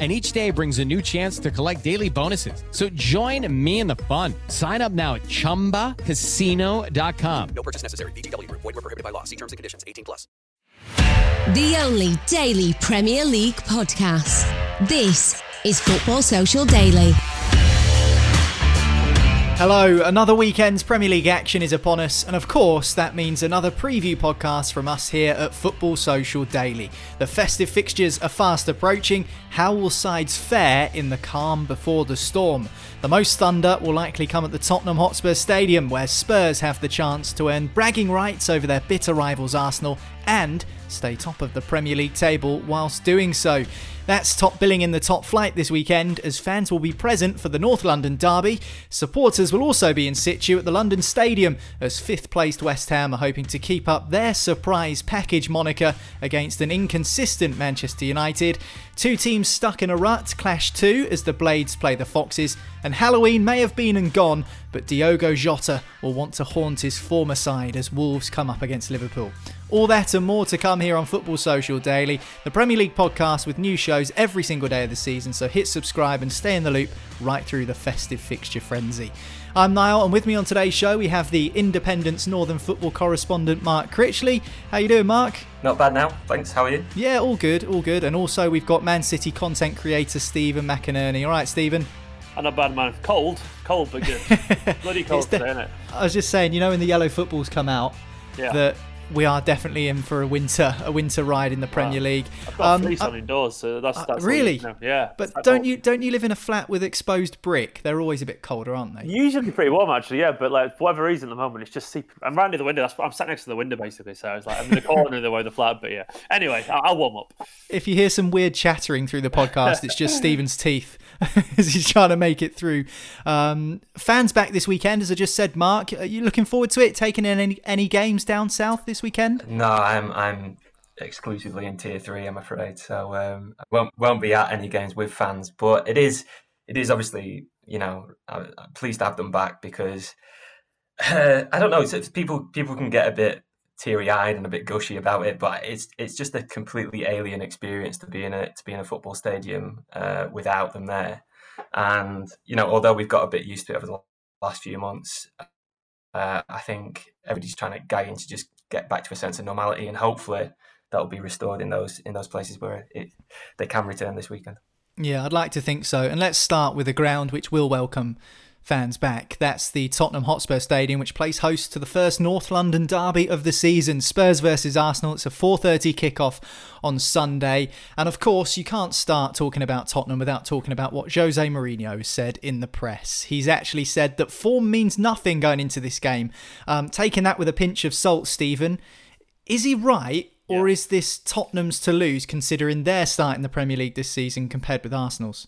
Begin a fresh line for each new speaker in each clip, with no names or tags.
and each day brings a new chance to collect daily bonuses. So join me in the fun. Sign up now at ChumbaCasino.com.
No purchase necessary. VGW. Void were prohibited by law. See terms and conditions. 18 plus.
The only daily Premier League podcast. This is Football Social Daily.
Hello, another weekend's Premier League action is upon us, and of course, that means another preview podcast from us here at Football Social Daily. The festive fixtures are fast approaching. How will sides fare in the calm before the storm? The most thunder will likely come at the Tottenham Hotspur Stadium, where Spurs have the chance to earn bragging rights over their bitter rivals Arsenal and stay top of the Premier League table whilst doing so. That's top billing in the top flight this weekend, as fans will be present for the North London derby. Supporters will also be in situ at the London Stadium, as fifth placed West Ham are hoping to keep up their surprise package moniker against an inconsistent Manchester United. Two teams stuck in a rut clash too as the Blades play the Foxes, and Halloween may have been and gone, but Diogo Jota will want to haunt his former side as Wolves come up against Liverpool. All that and more to come here on Football Social Daily, the Premier League podcast with new shows every single day of the season, so hit subscribe and stay in the loop right through the festive fixture frenzy. I'm Niall, and with me on today's show we have the Independent's Northern football correspondent Mark Critchley. How you doing, Mark?
Not bad now, thanks. How are you?
Yeah, all good, all good. And also we've got Man City content creator Stephen McInerney. All right, Stephen.
I'm not bad, man. Cold, cold, but good. Bloody cold
the,
today, isn't it?
I was just saying, you know, when the yellow footballs come out,
Yeah.
that we are definitely in for a winter a winter ride in the Premier
Wow.
League.
I've got
Um,
fleece
uh,
on indoors, so that's,
uh,
that's all
really?
you know. Yeah.
But don't
cold.
you don't you live in a flat with exposed brick? They're always a bit colder, aren't they?
Usually pretty warm, actually, yeah. But like for whatever reason, at the moment, it's just. I'm right near the window. That's I'm sat next to the window basically, so it's like I'm in the corner of the way the flat. But yeah. Anyway, I'll, I'll warm up.
If you hear some weird chattering through the podcast, it's just Stephen's teeth as he's trying to make it through. Um, fans back this weekend, as I just said. Mark, are you looking forward to it? Taking in any any games down south this weekend?
No, I'm I'm exclusively in tier three, I'm afraid. So um, won't won't be at any games with fans. But it is it is obviously you know I'm pleased to have them back because uh, I don't know. People people can get a bit teary eyed and a bit gushy about it, but it's it's just a completely alien experience to be in a to be in a football stadium uh, without them there. And you know, although we've got a bit used to it over the last few months, uh, I think everybody's trying to gag in to just get back to a sense of normality, and hopefully that'll be restored in those in those places where it, they can return this weekend.
Yeah, I'd like to think so. And let's start with a ground which will welcome fans back. That's the Tottenham Hotspur Stadium, which plays host to the first North London derby of the season, Spurs versus Arsenal. It's a 4:30 kickoff on Sunday, and of course, you can't start talking about Tottenham without talking about what Jose Mourinho said in the press. He's actually said that form means nothing going into this game. Um, taking that with a pinch of salt, Stephen, is he right? Or is this Tottenham's to lose, considering their start in the Premier League this season compared with Arsenal's?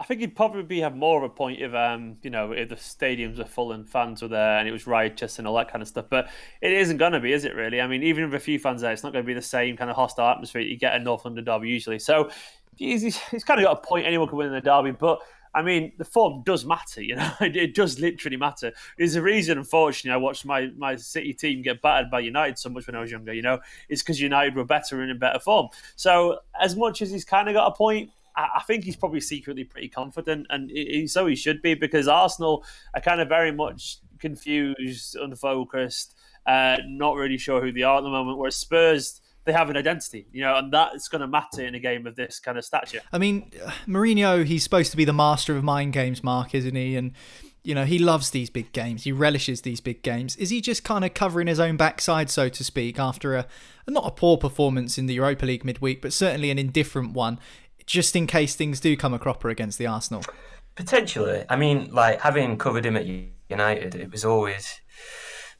I think he'd probably have more of a point if, um, you know, if the stadiums are full and fans were there and it was riotous and all that kind of stuff. But it isn't going to be, is it? Really? I mean, even with a few fans there, it's not going to be the same kind of hostile atmosphere that you get in North London derby usually. So he's, he's kind of got a point. Anyone can win in the derby, but I mean, the form does matter, you know. It, does literally matter. There's a reason, unfortunately, I watched my, my City team get battered by United so much when I was younger, you know. It's because United were better and in better form. So, as much as he's kind of got a point, I, think he's probably secretly pretty confident, and he, so he should be because Arsenal are kind of very much confused, unfocused, uh, not really sure who they are at the moment. Whereas Spurs they have an identity, you know, and that's going to matter in a game of this kind of stature.
I mean, Mourinho, he's supposed to be the master of mind games, Mark, isn't he? And you know, he loves these big games. He relishes these big games. Is he just kind of covering his own backside, so to speak, after a not a poor performance in the Europa League midweek, but certainly an indifferent one, just in case things do come a cropper against the Arsenal?
Potentially. I mean, like having covered him at United, it was always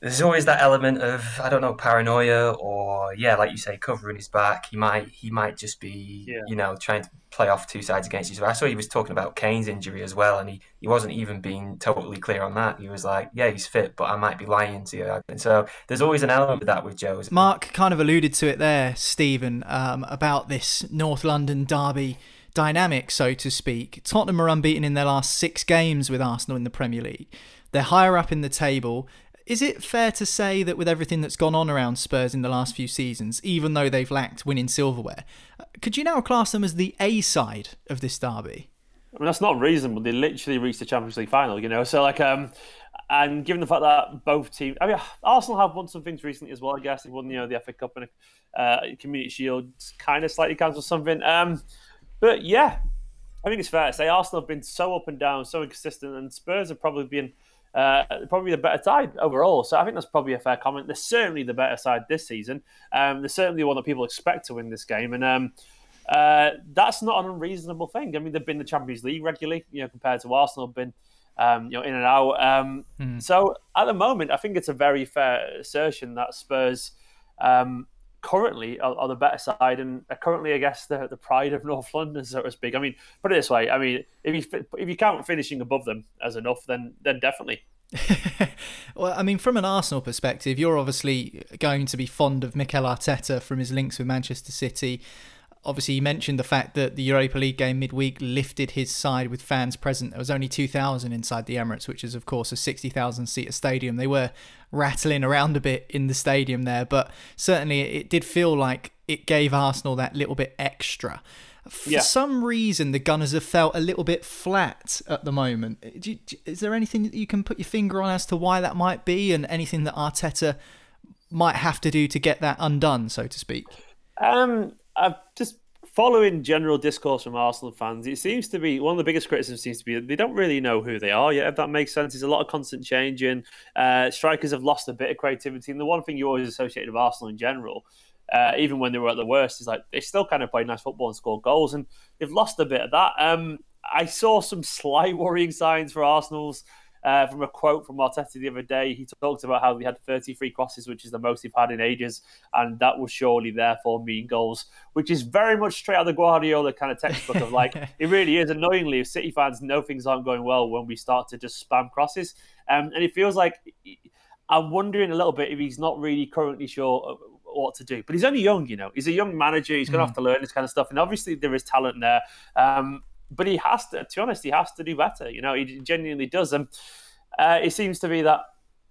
there's always that element of I don't know paranoia or yeah, like you say, covering his back. He might he might just be yeah. you know trying to play off two sides against each other. I saw he was talking about Kane's injury as well, and he, he wasn't even being totally clear on that. He was like, yeah, he's fit, but I might be lying to you. And so there's always an element of that with Joe.
Mark kind of alluded to it there, Stephen, um, about this North London derby dynamic, so to speak. Tottenham are unbeaten in their last six games with Arsenal in the Premier League. They're higher up in the table is it fair to say that with everything that's gone on around Spurs in the last few seasons, even though they've lacked winning silverware, could you now class them as the A side of this derby?
I mean, that's not reasonable. They literally reached the Champions League final, you know. So, like, um, and given the fact that both teams, I mean, Arsenal have won some things recently as well. I guess they won, you know, the FA Cup and uh, Community Shield, kind of slightly counts something. Um, but yeah, I think it's fair to say Arsenal have been so up and down, so inconsistent, and Spurs have probably been uh, probably the better side overall. So I think that's probably a fair comment. They're certainly the better side this season. Um, they're certainly the one that people expect to win this game, and um, uh, that's not an unreasonable thing. I mean, they've been the Champions League regularly, you know, compared to Arsenal, have been um, you know in and out. Um, mm. So at the moment, I think it's a very fair assertion that Spurs. Um, currently are, are, the better side and are currently, I guess, the, the pride of North London, so to speak. I mean, put it this way: I mean, if you if you count finishing above them as enough, then then definitely.
well, I mean, from an Arsenal perspective, you're obviously going to be fond of Mikel Arteta from his links with Manchester City obviously you mentioned the fact that the Europa League game midweek lifted his side with fans present. There was only 2,000 inside the Emirates, which is of course a 60,000 seater stadium. They were rattling around a bit in the stadium there, but certainly it did feel like it gave Arsenal that little bit extra. For yeah. some reason, the Gunners have felt a little bit flat at the moment. Is there anything that you can put your finger on as to why that might be, and anything that Arteta might have to do to get that undone, so to speak?
Um, I've just following general discourse from Arsenal fans, it seems to be one of the biggest criticisms seems to be they don't really know who they are yet. If that makes sense, there's a lot of constant changing. Uh, strikers have lost a bit of creativity, and the one thing you always associate with Arsenal in general, uh, even when they were at the worst, is like they still kind of play nice football and score goals, and they've lost a bit of that. Um, I saw some slight worrying signs for Arsenal's uh, from a quote from Arteta the other day, he talked about how we had 33 crosses, which is the most we've had in ages, and that will surely therefore mean goals, which is very much straight out of the Guardiola kind of textbook of like, it really is. Annoyingly, if City fans know things aren't going well when we start to just spam crosses. Um, and it feels like I'm wondering a little bit if he's not really currently sure what to do. But he's only young, you know. He's a young manager. He's going to mm. have to learn this kind of stuff. And obviously, there is talent there. Um, but he has to, to be honest, he has to do better. You know, he genuinely does. And uh, it seems to be that,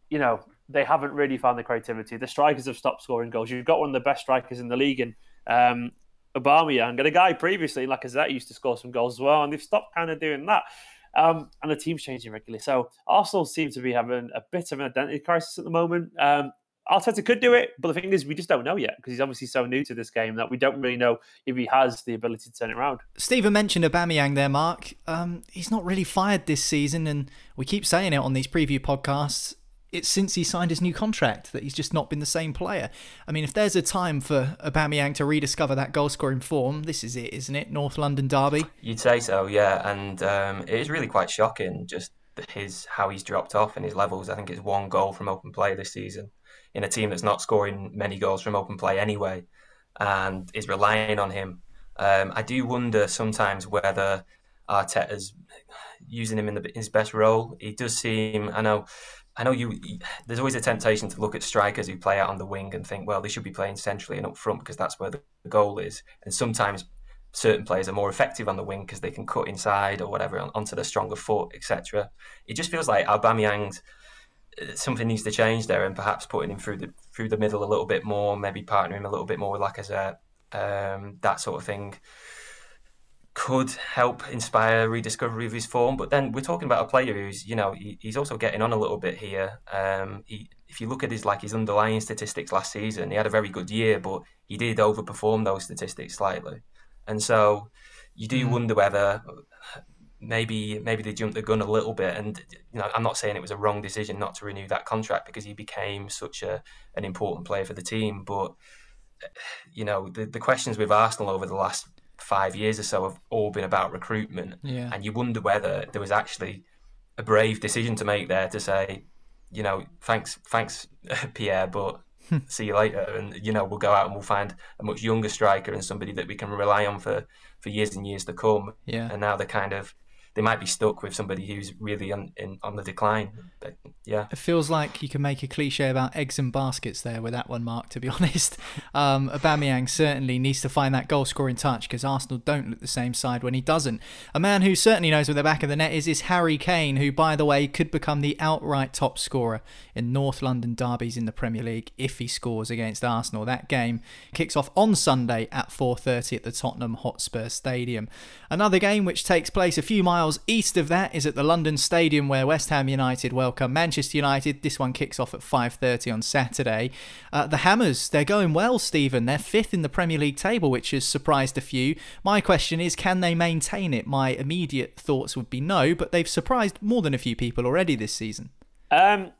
you know, they haven't really found the creativity. The strikers have stopped scoring goals. You've got one of the best strikers in the league in um, Aubameyang, and a guy previously, like Lacazette, used to score some goals as well, and they've stopped kind of doing that. Um, and the team's changing regularly. So Arsenal seem to be having a bit of an identity crisis at the moment. Um, Arteta could do it, but the thing is, we just don't know yet because he's obviously so new to this game that we don't really know if he has the ability to turn it around.
Stephen mentioned Aubameyang there, Mark. Um, he's not really fired this season, and we keep saying it on these preview podcasts. It's since he signed his new contract that he's just not been the same player. I mean, if there's a time for Aubameyang to rediscover that goal-scoring form, this is it, isn't it? North London derby.
You'd say so, yeah. And um, it is really quite shocking just his how he's dropped off and his levels. I think it's one goal from open play this season in a team that's not scoring many goals from open play anyway, and is relying on him. Um, I do wonder sometimes whether Arteta's using him in the, his best role. He does seem. I know. I know you. There's always a temptation to look at strikers who play out on the wing and think, well, they should be playing centrally and up front because that's where the goal is. And sometimes certain players are more effective on the wing because they can cut inside or whatever onto the stronger foot, etc. It just feels like Aubameyang uh, something needs to change there, and perhaps putting him through the through the middle a little bit more, maybe partnering him a little bit more with Lacazette, um, that sort of thing could help inspire rediscovery of his form. But then we're talking about a player who's, you know, he, he's also getting on a little bit here. Um, he, if you look at his like his underlying statistics last season, he had a very good year, but he did overperform those statistics slightly, and so you do mm. wonder whether maybe maybe they jumped the gun a little bit. And you know, I'm not saying it was a wrong decision not to renew that contract because he became such a an important player for the team, but you know the, the questions with Arsenal over the last five years or so have all been about recruitment.
Yeah.
And you wonder whether there was actually a brave decision to make there to say, you know, thanks, thanks, Pierre, but hmm. see you later. And you know, we'll go out and we'll find a much younger striker and somebody that we can rely on for for years and years to come.
Yeah.
And now they're kind of they might be stuck with somebody who's really on, in, on the decline. But yeah,
it feels like you can make a cliche about eggs and baskets there with that one, Mark. To be honest, um, Aubameyang certainly needs to find that goal scoring touch because Arsenal don't look the same side when he doesn't. A man who certainly knows where the back of the net is is Harry Kane, who, by the way, could become the outright top scorer in North London derbies in the Premier League if he scores against Arsenal. That game kicks off on Sunday at 4:30 at the Tottenham Hotspur Stadium. Another game which takes place a few miles miles east of that is at the London Stadium where West Ham United welcome Manchester United. This one kicks off at 5:30 on Saturday. Uh, the Hammers, they're going well, Stephen. They're fifth in the Premier League table, which has surprised a few. My question is, can they maintain it? My immediate thoughts would be no, but they've surprised more than a few people already this season.
Um,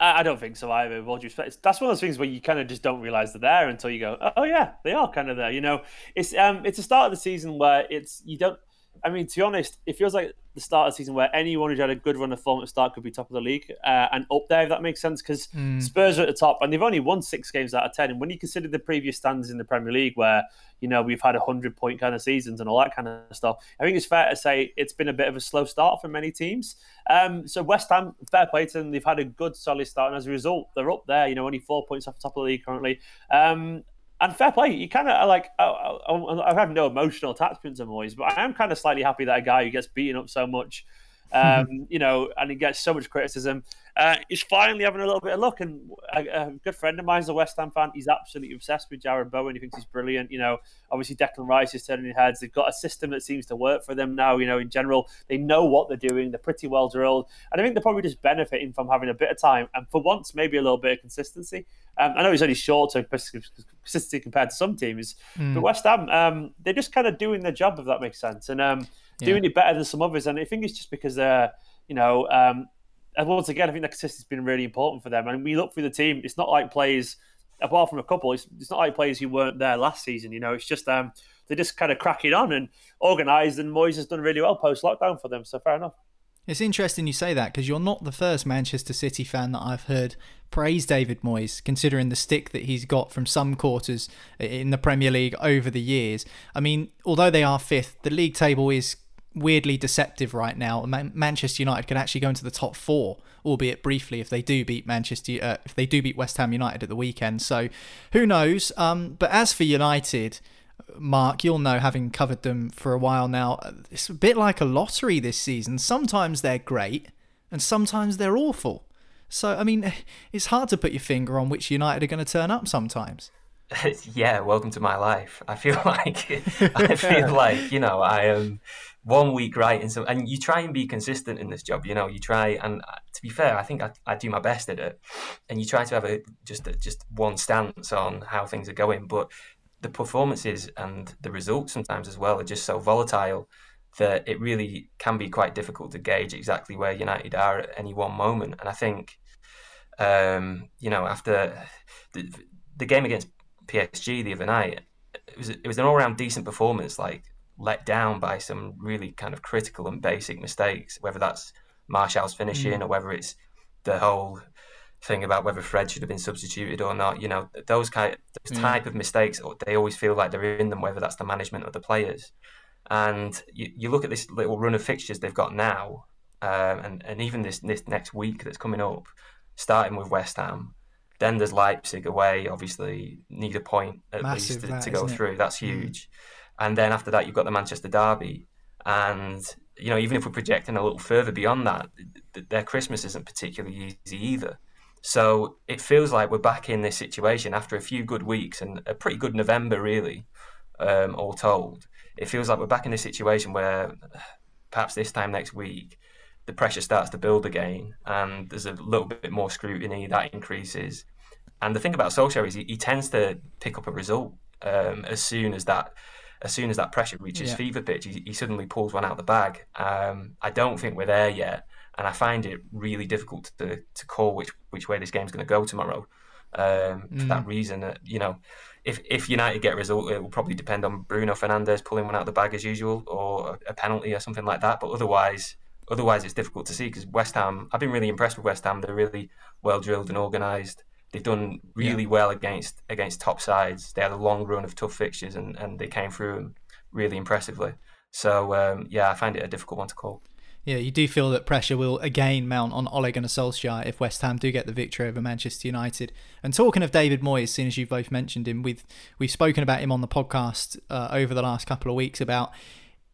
I don't think so either. What you expect? That's one of those things where you kind of just don't realize they're there until you go, oh yeah, they are kind of there. You know, it's um, it's a start of the season where it's you don't I mean, to be honest, it feels like the start of the season where anyone who's had a good run of form at the start could be top of the league uh, and up there, if that makes sense. Because mm. Spurs are at the top and they've only won six games out of 10. And when you consider the previous standards in the Premier League, where, you know, we've had a 100 point kind of seasons and all that kind of stuff, I think it's fair to say it's been a bit of a slow start for many teams. Um, so West Ham, fair play to them. They've had a good, solid start. And as a result, they're up there, you know, only four points off the top of the league currently. Um, and fair play. You kind of like. I, I, I, have had no emotional attachment to Moyes, but I am kind of slightly happy that a guy who gets beaten up so much, um, you know, and he gets so much criticism, uh, he's finally having a little bit of luck. And a, a, good friend of mine is a West Ham fan. He's absolutely obsessed with Jarrod Bowen. He thinks he's brilliant. You know, obviously Declan Rice is turning heads. They've got a system that seems to work for them now. You know, in general, they know what they're doing. They're pretty well drilled, and I think they're probably just benefiting from having a bit of time and for once maybe a little bit of consistency. Um, I know he's only short so consistency compared to some teams, mm. but West Ham um, they're just kind of doing their job if that makes sense, and um, yeah. doing it better than some others. And I think it's just because they're you know um, and once again, I think that consistency has been really important for them. And we look through the team; it's not like players, apart from a couple, it's, it's not like players who weren't there last season. You know, it's just um, they just kind of crack it on and organised. And Moyes has done really well post lockdown for them. So fair enough.
It's interesting you say that because you're not the first Manchester City fan that I've heard praise David Moyes, considering the stick that he's got from some quarters in the Premier League over the years. I mean, although they are fifth, the league table is weirdly deceptive right now. Man- Manchester United could actually go into the top four, albeit briefly, if they do beat Manchester, uh, if they do beat West Ham United at the weekend. So, who knows? Um, but as for United, Mark, you'll know having covered them for a while now. It's a bit like a lottery this season. Sometimes they're great, and sometimes they're awful. So, I mean, it's hard to put your finger on which United are going to turn up sometimes.
yeah, welcome to my life. I feel like I feel like you know I am one week right and so and you try and be consistent in this job you know you try and uh, to be fair i think i, I do my best at it and you try to have a just a, just one stance on how things are going but the performances and the results sometimes as well are just so volatile that it really can be quite difficult to gauge exactly where united are at any one moment and i think um, you know after the, the game against psg the other night it was it was an all-round decent performance like let down by some really kind of critical and basic mistakes, whether that's Martial's finishing mm. or whether it's the whole thing about whether Fred should have been substituted or not. You know, those kind, those type of mistakes, they always feel like they're in them, whether that's the management or the players. And you, you look at this little run of fixtures they've got now, um, and and even this this next week that's coming up, starting with West Ham. Then there's Leipzig away. Obviously, need a point at Massive least to, that, to go through. That's mm. huge. Mm and then after that you've got the Manchester derby, and you know even if we're projecting a little further beyond that, their Christmas isn't particularly easy either. So it feels like we're back in this situation after a few good weeks and a pretty good November, really, um, all told. It feels like we're back in a situation where perhaps this time next week the pressure starts to build again, and there's a little bit more scrutiny that increases. And the thing about Solskjaer is he, he tends to pick up a result um, as soon as that as soon as that pressure reaches yeah. fever pitch. He, he, suddenly pulls one out of the bag. Um, I don't think we're there yet, and I find it really difficult to to call which which way this game's going to go tomorrow. Um, mm. For that mm. reason, that you know, if if United get a result, it will probably depend on Bruno Fernandes pulling one out of the bag as usual, or a penalty or something like that. But otherwise, otherwise it's difficult to see because West Ham. I've been really impressed with West Ham. They're really well drilled and organised. They've done really yeah. well against against top sides. They had a long run of tough fixtures and, and they came through them really impressively. So um, yeah, I find it a difficult one to call.
Yeah, you do feel that pressure will again mount on Ole Gunnar Solskjaer if West Ham do get the victory over Manchester United. And talking of David Moyes, soon as you've both mentioned him, we've we've spoken about him on the podcast uh, over the last couple of weeks about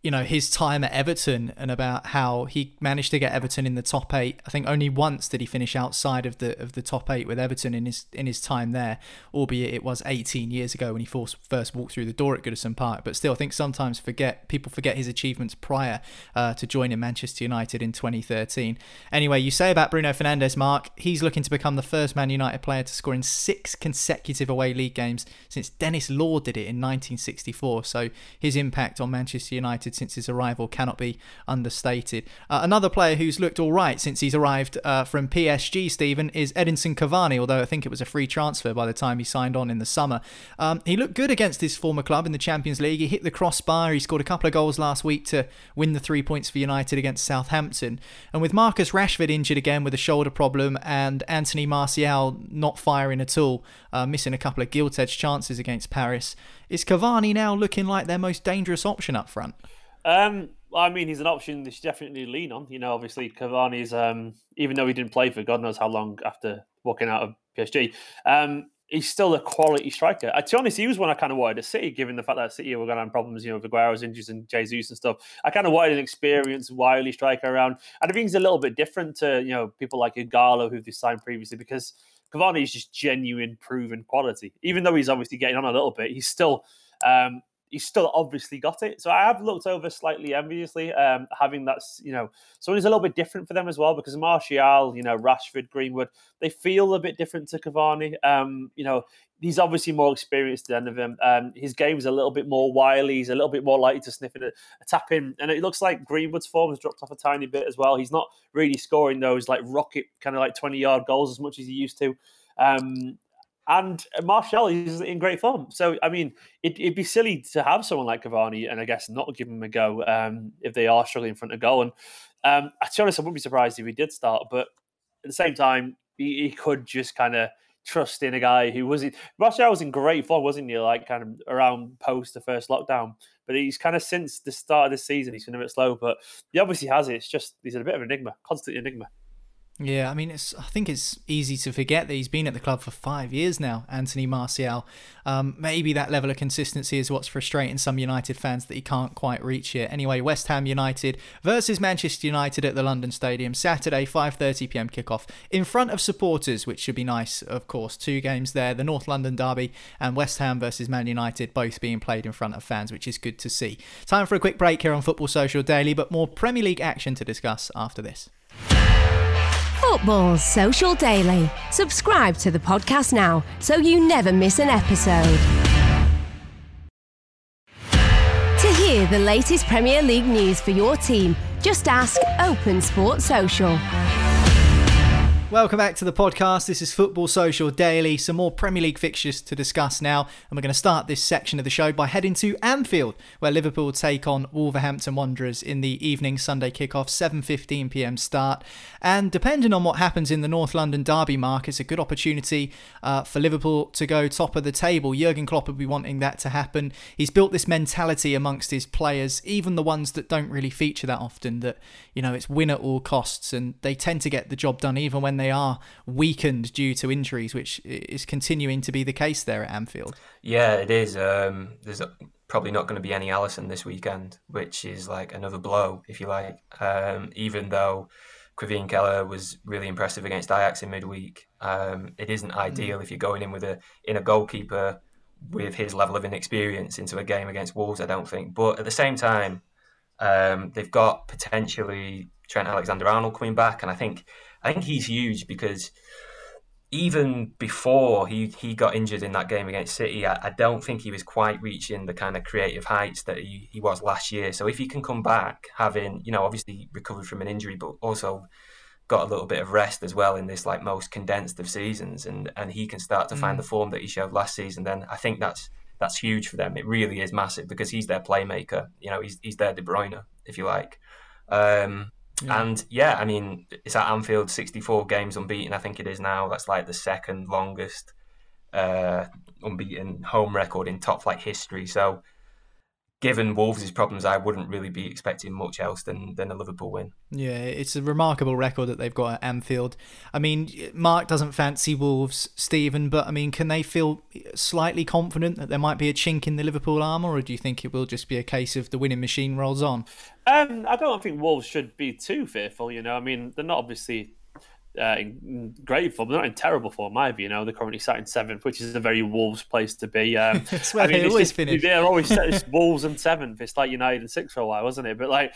you know his time at Everton and about how he managed to get Everton in the top eight. I think only once did he finish outside of the of the top eight with Everton in his in his time there, albeit it was 18 years ago when he first first walked through the door at Goodison Park. But still, I think sometimes forget people forget his achievements prior uh, to joining Manchester United in 2013. Anyway, you say about Bruno Fernandes, Mark, he's looking to become the first Man United player to score in six consecutive away league games since Denis Law did it in 1964. So his impact on Manchester United since his arrival cannot be understated. Uh, another player who's looked all right since he's arrived uh, from PSG, Stephen, is Edinson Cavani, although I think it was a free transfer by the time he signed on in the summer. Um, he looked good against his former club in the Champions League. He hit the crossbar. He scored a couple of goals last week to win the three points for United against Southampton. And with Marcus Rashford injured again with a shoulder problem and Anthony Martial not firing at all, uh, missing a couple of gilt edged chances against Paris, is Cavani now looking like their most dangerous option up front?
Um, I mean, he's an option they should definitely lean on. You know, obviously Cavani's, um, even though he didn't play for God knows how long after walking out of PSG, um, he's still a quality striker. Uh, to be honest, he was one I kind of wanted to see, given the fact that City were going to have problems, you know, with Aguero's injuries and Jesus and stuff. I kind of wanted an experienced, wily striker around. And I think he's a little bit different to, you know, people like Ighalo who they signed previously because Cavani is just genuine, proven quality. Even though he's obviously getting on a little bit, he's still um, he's still obviously got it. So I have looked over slightly enviously, um, having that, you know, so it's a little bit different for them as well because Martial, you know, Rashford, Greenwood, they feel a bit different to Cavani. Um, you know, he's obviously more experienced than of him. Um, his game's a little bit more wily. He's a little bit more likely to sniff it, a tap in. And it looks like Greenwood's form has dropped off a tiny bit as well. He's not really scoring those like rocket kind of like 20 yard goals as much as he used to. Um, and Martial is in great form. So, I mean, it, would be silly to have someone like Cavani and I guess not give him a go um, if they are struggling in front of goal. And um, to be honest, I wouldn't be surprised if he did start, but at the same time, he, he could just kind of trust in a guy who was. Martial was in great form, wasn't he? Like kind of around post the first lockdown, but he's kind of since the start of this season, he's been a bit slow, but he obviously has it. It's just he's a bit of an enigma, constant enigma.
Yeah, I mean, it's. I think it's easy to forget that he's been at the club for five years now, Anthony Martial. Um, maybe that level of consistency is what's frustrating some United fans that he can't quite reach yet. Anyway, West Ham United versus Manchester United at the London Stadium, Saturday, 5:30 p.m. kickoff in front of supporters, which should be nice, of course. Two games there: the North London derby and West Ham versus Man United, both being played in front of fans, which is good to see. Time for a quick break here on Football Social Daily, but more Premier League action to discuss after this.
Football Social Daily. Subscribe to the podcast now so you never miss an episode. To hear the latest Premier League news for your team, just ask Open Sport Social.
Welcome back to the podcast. This is Football Social Daily. Some more Premier League fixtures to discuss now. And we're going to start this section of the show by heading to Anfield, where Liverpool take on Wolverhampton Wanderers in the evening Sunday kickoff, 7:15 p.m. start. And depending on what happens in the North London derby mark, it's a good opportunity uh, for Liverpool to go top of the table. Jurgen Klopp will be wanting that to happen. He's built this mentality amongst his players, even the ones that don't really feature that often, that you know it's win at all costs, and they tend to get the job done even when they are weakened due to injuries, which is continuing to be the case there at Anfield.
Yeah, it is. Um, there's probably not going to be any Alisson this weekend, which is like another blow, if you like. Um, even though Caoimhín Kelleher was really impressive against Ajax in midweek, um, it isn't ideal mm. if you're going in with a in a goalkeeper with his level of inexperience into a game against Wolves. I don't think, but at the same time, um, they've got potentially Trent Alexander-Arnold coming back, and I think I think he's huge because even before he, he got injured in that game against City, I, I, don't think he was quite reaching the kind of creative heights that he, he was last year. So if he can come back, having, you know, obviously recovered from an injury, but also got a little bit of rest as well in this like most condensed of seasons and, and he can start to mm. find the form that he showed last season, then I think that's that's huge for them. It really is massive because he's their playmaker. You know, he's he's their De Bruyne, if you like. Um, yeah. And yeah, I mean, it's at Anfield, 64 games unbeaten, I think it is now. That's like the second longest uh, unbeaten home record in top flight history. So given Wolves' problems, I wouldn't really be expecting much else than, than a Liverpool win.
Yeah, it's a remarkable record that they've got at Anfield. I mean, Mark doesn't fancy Wolves, Stephen, but I mean, can they feel slightly confident that there might be a chink in the Liverpool armour, or do you think it will just be a case of the winning machine rolls on?
Um, I don't think Wolves should be too fearful. You know, I mean, they're not obviously uh, in great form. They're not in terrible form either. You know, they're currently sat in seventh, which is a very Wolves place to be. Um,
I mean, they always just, finish.
They're always it's Wolves and seventh. It's like United and sixth for a while, wasn't it? But like,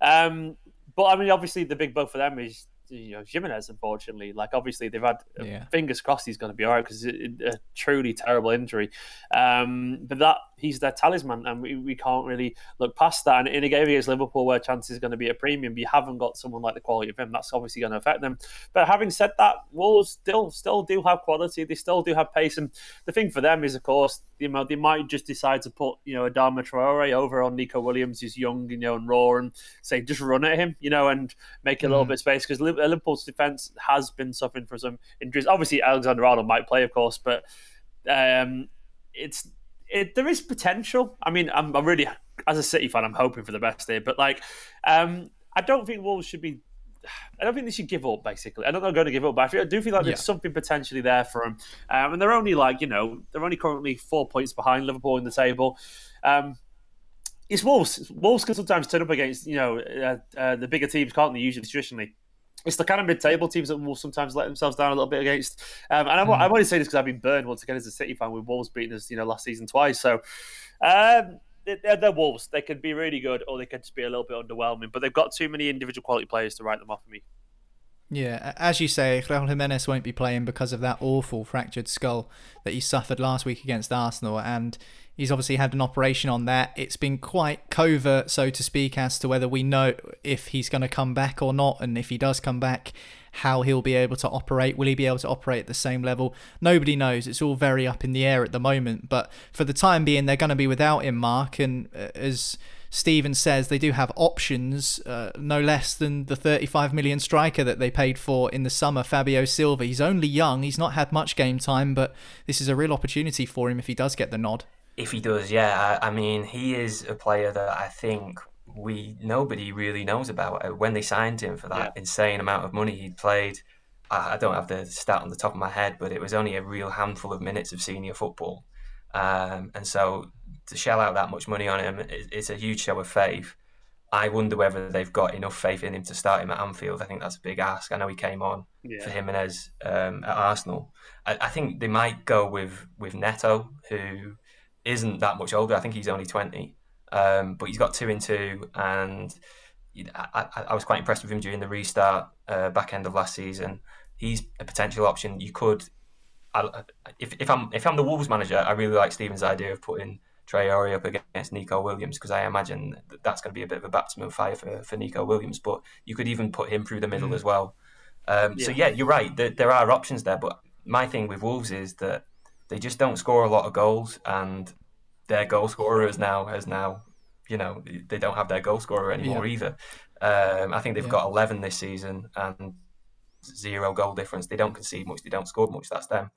um, but I mean, obviously the big bug for them is you know Jimenez. Unfortunately, like obviously they've had yeah. fingers crossed he's going to be all right because it's a truly terrible injury. Um, but that he's their talisman, and we, we can't really look past that. And in a game against Liverpool, where chances is going to be a premium, you haven't got someone like the quality of him. That's obviously going to affect them. But having said that, Wolves still still do have quality. They still do have pace, and the thing for them is, of course, you know, they might just decide to put you know Adama Traore over on Neco Williams, who's young, you know, and raw, and say just run at him, you know, and make a little mm. bit of space because Liverpool's defense has been suffering from some injuries. Obviously, Alexander Arnold might play, of course, but. Um, it's it, there is potential. I mean, I'm, I'm, really, as a City fan, I'm hoping for the best here. But like, um, I don't think Wolves should be. I don't think they should give up. Basically, I'm not going to give up, but I, feel, I do feel like there's yeah. something potentially there for them. Um, and they're only like you know they're only currently four points behind Liverpool in the table. Um, it's Wolves. Wolves can sometimes turn up against you know uh, uh, the bigger teams, can't they? Usually, traditionally it's the kind of mid-table teams that will sometimes let themselves down a little bit against. Um, and I'm, mm. I'm only saying this because I've been burned once again as a City fan with Wolves beating us, you know, last season twice. So um, they're, they're, Wolves. They could be really good, or they could just be a little bit underwhelming. But they've got too many individual quality players to write them off for me.
Yeah, as you say, Raul Jimenez won't be playing because of that awful fractured skull that he suffered last week against Arsenal, and He's obviously had an operation on that. It's been quite covert, so to speak, as to whether we know if he's going to come back or not, and if he does come back, how he'll be able to operate. Will he be able to operate at the same level? Nobody knows. It's all very up in the air at the moment. But for the time being, they're going to be without him, Mark. And uh, as Stephen says, they do have options, uh, no less than the 35 million striker that they paid for in the summer, Fabio Silva. He's only young. He's not had much game time, but this is a real opportunity for him if he does get the nod.
If he does, yeah. I, I, mean, he is a player that I think we nobody really knows about. Uh, when they signed him for that yeah. insane amount of money, he played. I, I don't have the stat on the top of my head, but it was only a real handful of minutes of senior football, um, and so to shell out that much money on him is, is a huge show of faith. I wonder whether they've got enough faith in him to start him at Anfield. I think that's a big ask. I know he came on yeah. for Jimenez um, at Arsenal. I, I, think they might go with with Neto, who isn't that much older. I think he's only 20. Um, but he's got two in two, and I, I, I, was quite impressed with him during the restart uh, back end of last season. He's a potential option. You could, I, if, if I'm if I'm the Wolves manager, I really like Stephen's idea of putting Traore up against Neco Williams because I imagine that that's going to be a bit of a baptism of fire for, for Neco Williams. But you could even put him through the middle mm. as well. Um, yeah. So yeah, you're right. There, there are options there, but my thing with Wolves is that they just don't score a lot of goals, and their goal scorer is now has now, you know, they don't have their goal scorer anymore yeah. either. Um, I think they've yeah. got 11 this season and zero goal difference. They don't concede much, they don't score much. That's them,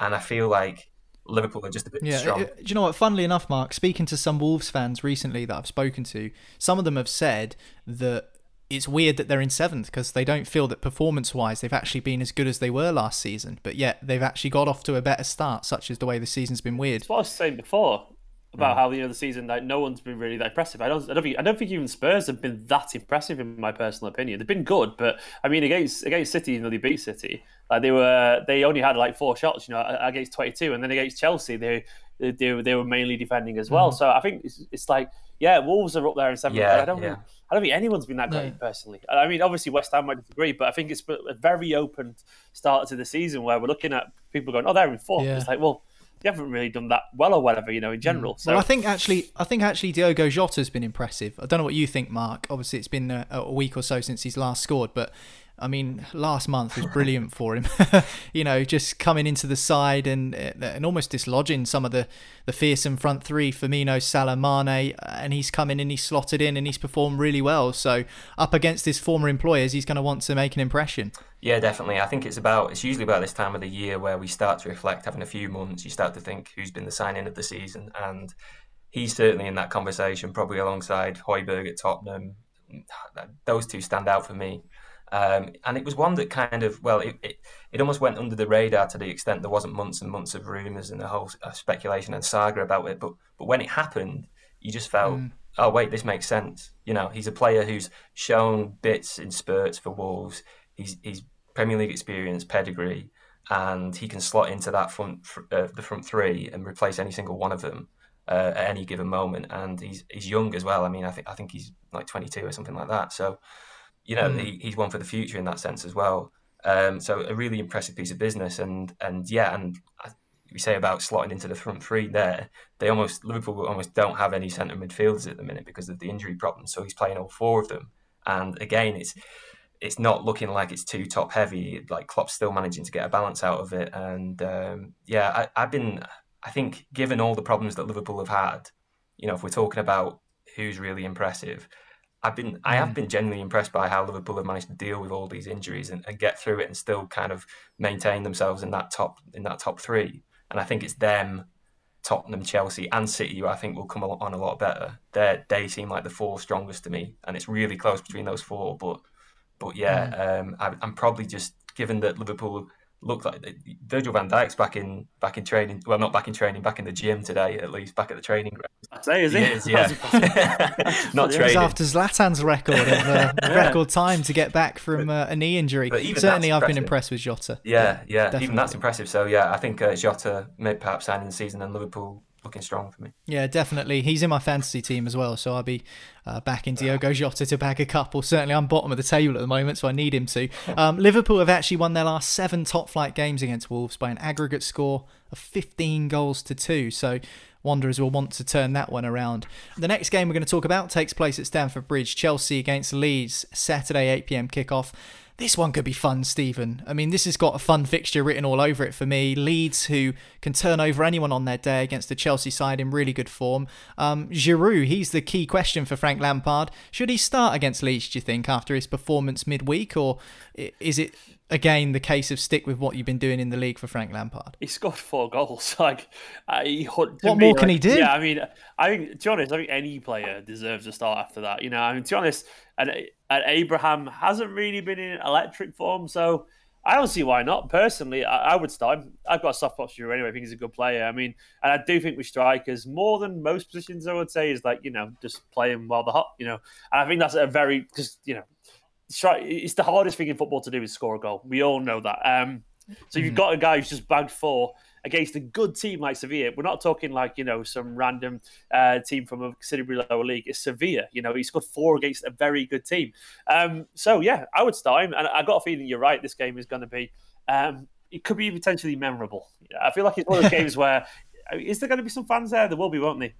and I feel like Liverpool are just a bit yeah, strong.
Do you know what? Funnily enough, Mark, speaking to some Wolves fans recently that I've spoken to, some of them have said that it's weird that they're in seventh because they don't feel that performance wise they've actually been as good as they were last season. But yet they've actually got off to a better start, such as the way the season's been weird.
That's what I was saying before about mm. how the end of the season like no one's been really that impressive. I don't I don't think I don't think even Spurs have been that impressive in my personal opinion. They've been good, but I mean against against City, you know, they beat City. Like they were they only had like four shots, you know, against twenty two, and then against Chelsea they they, they were mainly defending as well. Mm. So I think it's, it's, like yeah, Wolves are up there in seventh. Yeah, I don't yeah. think, I don't think anyone's been that great no. personally. I mean, obviously West Ham might disagree, but I think it's a very open start to the season where we're looking at people going, oh, they're in fourth. Yeah. It's like well they haven't really done that well or whatever, you know, in general. Mm. So
well, I think actually, I think actually Diogo Jota's been impressive. I don't know what you think, Mark. Obviously, it's been a, a week or so since he's last scored, but I mean, last month was brilliant for him. you know, just coming into the side and uh, and almost dislodging some of the, the fearsome front three, Firmino, Salah, Mane, uh, and he's come in and he's slotted in and he's performed really well. So up against his former employers, he's going to want to make an impression.
Yeah, definitely. I think it's about it's usually about this time of the year where we start to reflect, having a few months, you start to think who's been the signing of the season, and he's certainly in that conversation, probably alongside Højbjerg at Tottenham. Those two stand out for me. Um, and it was one that kind of, well, it, it, it, almost went under the radar to the extent there wasn't months and months of rumours and the whole uh, speculation and saga about it. But but when it happened, you just felt, mm. oh, wait, this makes sense. You know, he's a player who's shown bits in spurts for Wolves. He's, he's Premier League experience, pedigree, and he can slot into that front, uh, the front three and replace any single one of them. Uh, at any given moment, and he's he's young as well. I mean, I think I think he's like 22 or something like that. So, you know, mm. he, he's one for the future in that sense as well. Um, so a really impressive piece of business, and and yeah, and we say about slotting into the front three there, they almost Liverpool almost don't have any centre midfielders at the minute because of the injury problems. So he's playing all four of them, and again, it's it's not looking like it's too top heavy. Like Klopp's still managing to get a balance out of it, and um, yeah, I, I've been, I think, given all the problems that Liverpool have had, you know, if we're talking about who's really impressive, I've been I have mm. been genuinely impressed by how Liverpool have managed to deal with all these injuries and, and, get through it and still kind of maintain themselves in that top in that top three. And I think it's them, Tottenham, Chelsea, and City who I think will come on a lot better. They they seem like the four strongest to me, and it's really close between those four. But but yeah, mm. um, I, I'm probably just given that Liverpool look like Virgil van Dijk's back in back in training. Well, not back in training, back in the gym today, at least back at the training ground.
I say, is he? he is,
yeah. not training.
after Zlatan's record of uh, yeah. record time to get back from uh, a knee injury. But certainly, I've been impressed with Jota.
Yeah, yeah, yeah even that's impressive. So yeah, I think uh, Jota may perhaps signing the season, and Liverpool looking strong for me.
Yeah, definitely. He's in my fantasy team as well, so I'll be uh, backing Diogo Jota to bag a couple. Certainly, I'm bottom of the table at the moment, so I need him to. Um, Liverpool have actually won their last seven top flight games against Wolves by an aggregate score of 15 goals to two. So Wanderers will want to turn that one around. The next game we're going to talk about takes place at Stamford Bridge. Chelsea against Leeds, Saturday 8 pm kickoff. This one could be fun, Stephen. I mean, this has got a fun fixture written all over it for me. Leeds, who can turn over anyone on their day against the Chelsea side in really good form. Um, Giroud, he's the key question for Frank Lampard. Should he start against Leeds, do you think, after his performance midweek? Or is it again the case of stick with what you've been doing in the league for Frank Lampard.
He scored four goals. Like uh, he,
what more
like,
can he do?
Yeah, I mean, I think to be honest, I think any player deserves a start after that. You know, I mean, to be honest, and, and Abraham hasn't really been in electric form, so. I don't see why not. Personally, I, I would start him. I've got a soft spot for anyway. I think he's a good player. I mean, and I do think with strikers, more than most positions, I would say, is like, you know, just playing while they're hot, you know. And I think that's a very, because, you know, it's the hardest thing in football to do is score a goal. We all know that. Um, so you've mm-hmm. got a guy who's just bagged four against a good team like Sevilla. We're not talking like you know some random uh, team from a considerably lower league. It's Sevilla. You know he's got four against a very good team. Um, so yeah, I would start him, and I got a feeling you're right. This game is going to be. Um, it could be potentially memorable. I feel like it's one of those games where is there going to be some fans there? There will be, won't there?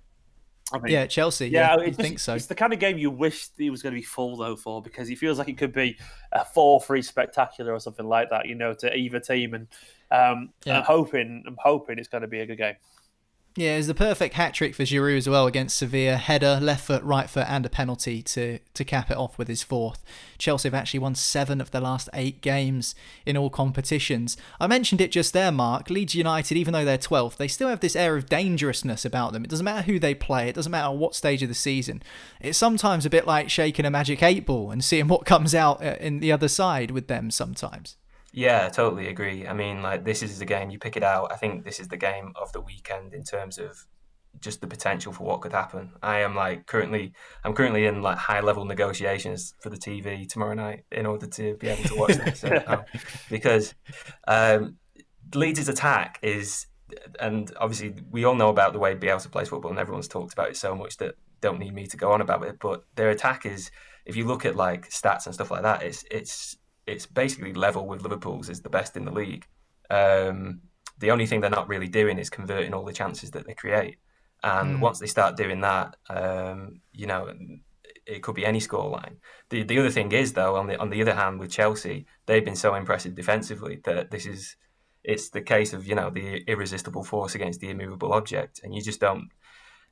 I mean, yeah, Chelsea. Yeah, yeah I think so.
It's the kind of game you wish he was going to be full though for because it feels like it could be a four-three spectacular or something like that. You know, to either team, and um, yeah. I'm hoping, I'm hoping it's going to be a good game.
Yeah, it's the perfect hat trick for Giroud as well against Sevilla. Header, left foot, right foot, and a penalty to, to cap it off with his fourth. Chelsea have actually won seven of the last eight games in all competitions. I mentioned it just there, Mark. Leeds United, even though they're 12th, they still have this air of dangerousness about them. It doesn't matter who they play, it doesn't matter what stage of the season. It's sometimes a bit like shaking a magic eight ball and seeing what comes out uh, in the other side with them sometimes.
Yeah, totally agree. I mean, like this is the game you pick it out. I think this is the game of the weekend in terms of just the potential for what could happen. I am like currently, I'm currently in like high level negotiations for the TV tomorrow night in order to be able to watch this because um, Leeds' attack is, and obviously we all know about the way Bielsa plays football, and everyone's talked about it so much that don't need me to go on about it. But their attack is, if you look at like stats and stuff like that, it's it's it's basically level with Liverpool's is the best in the league. Um, the only thing they're not really doing is converting all the chances that they create. And mm. once they start doing that, um, you know, it could be any scoreline. The the other thing is though, on the on the other hand, with Chelsea, they've been so impressive defensively that this is it's the case of you know the irresistible force against the immovable object, and you just don't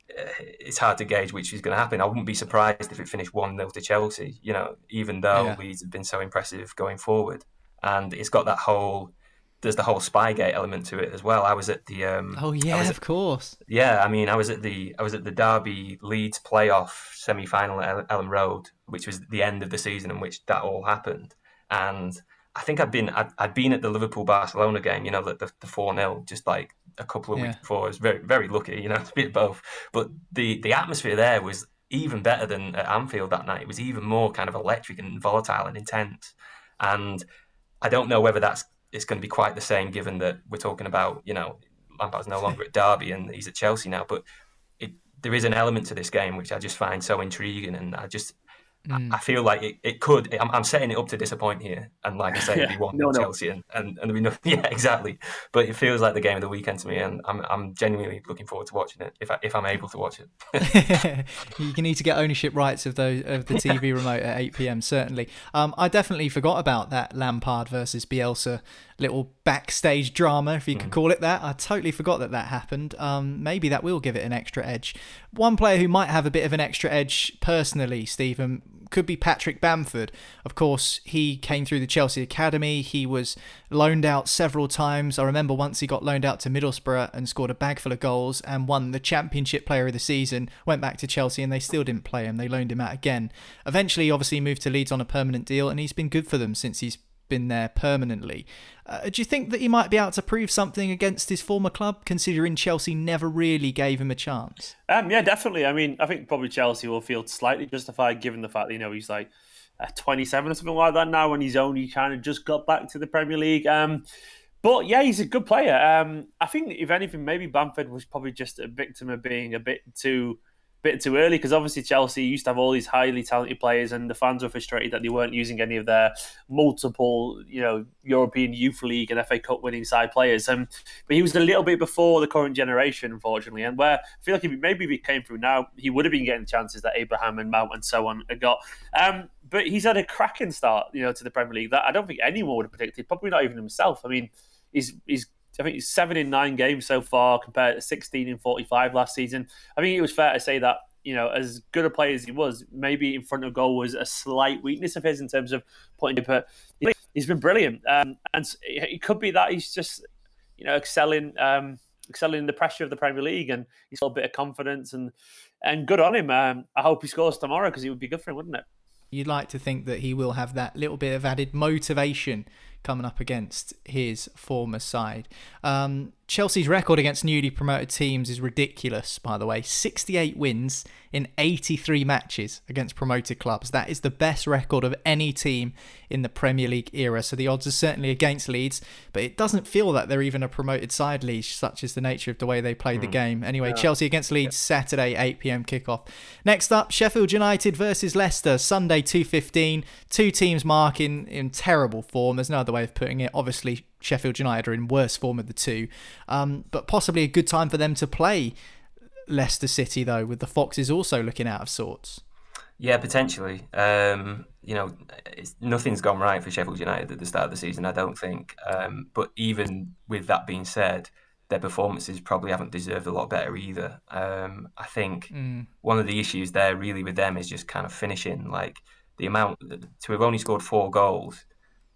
it's hard to gauge which is going to happen. I wouldn't be surprised if it finished 1 0 to Chelsea, you know, even though yeah. Leeds have been so impressive going forward. And it's got that whole, there's the whole Spygate element to it as well. I was at the. Um,
oh, yeah,
at,
of course.
Yeah, I mean, I was at the I was at the Derby Leeds playoff semi final at Elland Road, which was the end of the season in which that all happened. And I think I'd been I'd, I'd been at the Liverpool Barcelona game, you know, the the four 0 just like a couple of yeah. weeks before. I was very very lucky, you know, to be at both. But the the atmosphere there was even better than at Anfield that night. It was even more kind of electric and volatile and intense. And I don't know whether that's it's going to be quite the same, given that we're talking about you know Lampard's no longer at Derby and he's at Chelsea now. But it, there is an element to this game which I just find so intriguing, and I just Mm. I feel like it, it could. I'm, I'm, setting it up to disappoint here, and like I say, yeah. it'd be one no, no. Chelsea, and and, and be no, yeah, exactly. But it feels like the game of the weekend to me, and I'm I'm genuinely looking forward to watching it if I, if I'm able to watch
it. you need to get ownership rights of those of the TV remote at 8 p.m. Certainly. Um, I definitely forgot about that Lampard versus Bielsa little backstage drama, if you could mm. call it that. I totally forgot that that happened. Um, maybe that will give it an extra edge. One player who might have a bit of an extra edge personally, Stephen, could be Patrick Bamford. Of course, he came through the Chelsea Academy. He was loaned out several times. I remember once he got loaned out to Middlesbrough and scored a bag full of goals and won the Championship Player of the Season. Went back to Chelsea and they still didn't play him. They loaned him out again. Eventually, obviously, moved to Leeds on a permanent deal and he's been good for them since he's been there permanently. Uh, do you think that he might be able to prove something against his former club, considering Chelsea never really gave him a chance?
Um, yeah, definitely. I mean, I think probably Chelsea will feel slightly justified given the fact that you know he's like uh, 27 or something like that now, and he's only kind of just got back to the Premier League. Um, but yeah, he's a good player. Um, I think if anything, maybe Bamford was probably just a victim of being a bit too bit too early because obviously Chelsea used to have all these highly talented players, and the fans were frustrated that they weren't using any of their multiple, you know, European Youth League and FA Cup winning side players. Um, but he was a little bit before the current generation, unfortunately, and where I feel like if he, maybe if he came through now, he would have been getting chances that Abraham and Mount and so on got. Um, but he's had a cracking start, you know, to the Premier League that I don't think anyone would have predicted. Probably not even himself. I mean, he's he's I think he's seven in nine games so far compared to 16 in 45 last season. I think it was fair to say that, you know, as good a player as he was, maybe in front of goal was a slight weakness of his in terms of putting it, but he's been brilliant. Um, and it could be that he's just, you know, excelling, um, excelling in the pressure of the Premier League and he's got a bit of confidence and, and good on him. Um, I hope he scores tomorrow because it would be good for him, wouldn't it?
You'd like to think that he will have that little bit of added motivation coming up against his former side. Um, Chelsea's record against newly promoted teams is ridiculous, by the way. 68 wins in 83 matches against promoted clubs. That is the best record of any team in the Premier League era. So the odds are certainly against Leeds, but it doesn't feel that they're even a promoted side, Leeds, such is the nature of the way they play mm. the hmm. game. Anyway, yeah. Chelsea against Leeds. Saturday, 8 pm kickoff. Next up, Sheffield United versus Leicester, Sunday, 2.15. Two teams marking in terrible form. There's no other way of putting it. Obviously, Sheffield United are in worse form of the two, um, but possibly a good time for them to play Leicester City though, with the Foxes also looking out of sorts.
Yeah, potentially. Um, you know, nothing's gone right for Sheffield United at the start of the season, I don't think. Um, but even with that being said, their performances probably haven't deserved a lot better either. Um, I think
Mm.
one of the issues there really with them is just kind of finishing. Like the amount to have only scored four goals,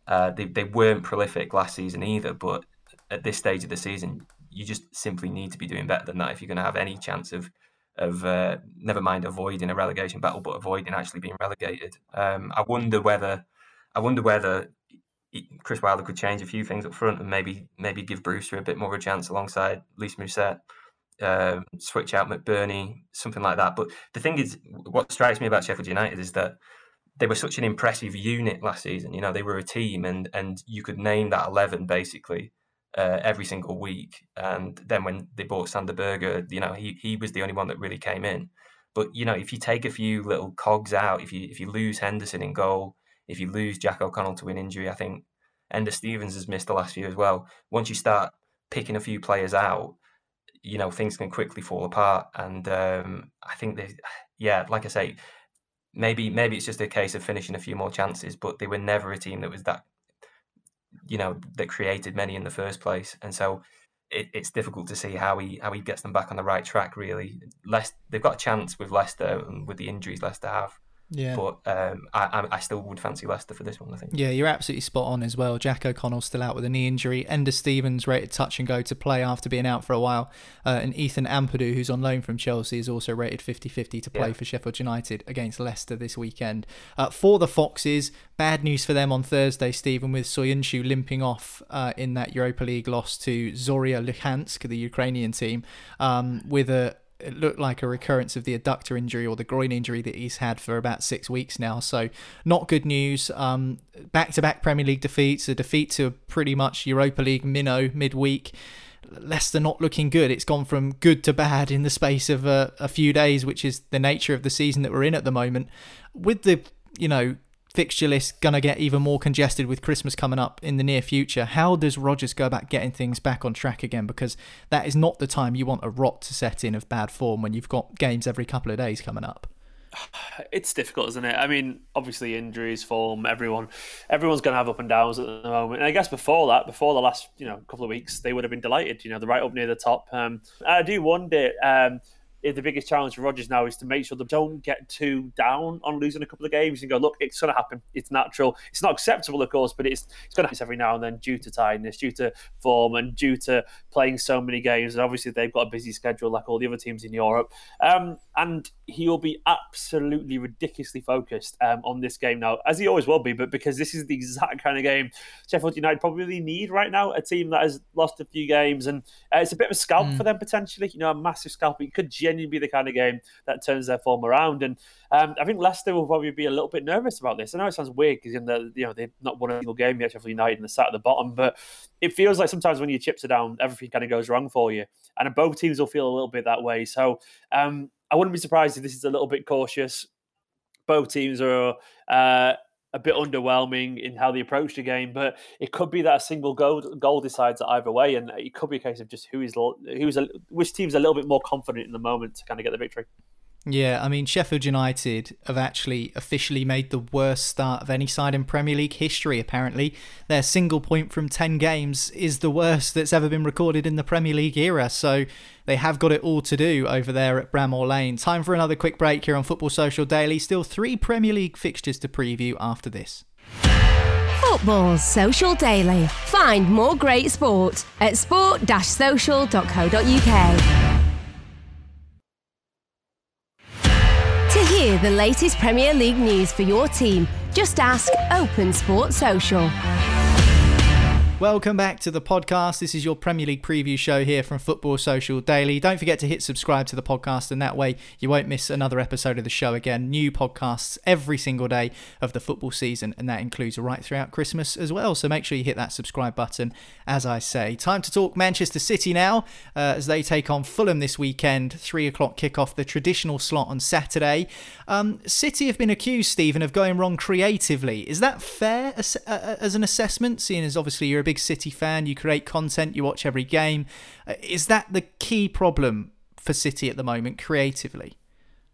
uh, they they weren't prolific last season either. But at this stage of the season, you just simply need to be doing better than that if you're going to have any chance of of uh, never mind avoiding a relegation battle, but avoiding actually being relegated. Um, I wonder whether I wonder whether Chris Wilder could change a few things up front and maybe maybe give Brewster a bit more of a chance alongside Lys Mousset, um, switch out McBurnie, something like that. But the thing is, what strikes me about Sheffield United is that they were such an impressive unit last season. You know, they were a team, and and you could name that eleven basically uh, every single week. And then when they bought Sander Berge, you know, he he was the only one that really came in. But you know, if you take a few little cogs out, if you if you lose Henderson in goal, if you lose Jack O'Connell to an injury, I think Enda Stevens has missed the last few as well. Once you start picking a few players out, you know things can quickly fall apart. And um, I think they, yeah, like I say, maybe maybe it's just a case of finishing a few more chances, but they were never a team that was that, you know, that created many in the first place. And so it, it's difficult to see how he how he gets them back on the right track. Really, Leicester, they've got a chance with Leicester and with the injuries Leicester have.
Yeah.
But um, I, I still would fancy Leicester for this one. I think.
Yeah, you're absolutely spot on as well. Jack O'Connell still out with a knee injury. Enda Stevens rated touch and go to play after being out for a while. Uh, and Ethan Ampadu, who's on loan from Chelsea, is also rated 50 50 to play
Yeah.
for Sheffield United against Leicester this weekend. Uh, for the Foxes, bad news for them on Thursday, Stephen, with Soyuncu limping off uh, in that Europa League loss to Zorya Luhansk, the Ukrainian team, um, with a it looked like a recurrence of the adductor injury or the groin injury that he's had for about six weeks now. So, not good news. Um, back-to-back Premier League defeats, a defeat to pretty much Europa League minnow midweek. Leicester not looking good. It's gone from good to bad in the space of a, a few days, which is the nature of the season that we're in at the moment. With the you know fixture list going to get even more congested with Christmas coming up in the near future. How does Rodgers go about getting things back on track again? Because that is not the time you want a rot to set in of bad form when you've got games every couple of days coming up.
It's difficult, isn't it? I mean, obviously injuries, form, everyone, everyone's going to have up and downs at the moment. And I guess before that, before the last you know couple of weeks, they would have been delighted. You know, they're right up near the top. Um, I do wonder. Um, the biggest challenge for Rodgers now is to make sure they don't get too down on losing a couple of games and go, look, it's going to happen. It's natural. It's not acceptable, of course, but it's it's going to happen every now and then due to tiredness, due to form, and due to playing so many games. And obviously, they've got a busy schedule like all the other teams in Europe. Um, and he will be absolutely ridiculously focused um, on this game now, as he always will be. But because this is the exact kind of game Sheffield United probably need right now, a team that has lost a few games, and uh, it's a bit of a scalp
Mm.
for them potentially. You know, a massive scalp. It could genuinely be the kind of game that turns their form around. And um, I think Leicester will probably be a little bit nervous about this. I know it sounds weird because you know they've not won a single game yet, Sheffield United, and they're sat at the bottom. But it feels like sometimes when your chips are down, everything kind of goes wrong for you, and both teams will feel a little bit that way. So um, I wouldn't be surprised if this is a little bit cautious. Both teams are. Uh, a bit underwhelming in how they approach the game, but it could be that a single goal goal decides it either way, and it could be a case of just who is who's a, which team's a little bit more confident in the moment to kind of get the victory.
Yeah, I mean, Sheffield United have actually officially made the worst start of any side in Premier League history, apparently. Their single point from 10 games is the worst that's ever been recorded in the Premier League era, so they have got it all to do over there at Bramall Lane. Time for another quick break here on Football Social Daily. Still three Premier League fixtures to preview after this.
Football Social Daily. Find more great sport at sport-social.co.uk. hear the latest Premier League news for your team, just ask Open Sport Social.
Welcome back to the podcast. This is your Premier League preview show here from Football Social Daily. Don't forget to hit subscribe to the podcast, and that way you won't miss another episode of the show again. New podcasts every single day of the football season, and that includes right throughout Christmas as well. So make sure you hit that subscribe button, as I say. Time to talk Manchester City now, uh, as they take on Fulham this weekend. Three o'clock kickoff, the traditional slot on Saturday. Um, City have been accused, Stephen, of going wrong creatively. Is that fair as, uh, as an assessment, seeing as obviously you're a big City fan, you create content, you watch every game. Uh, is that the key problem for City at the moment, creatively?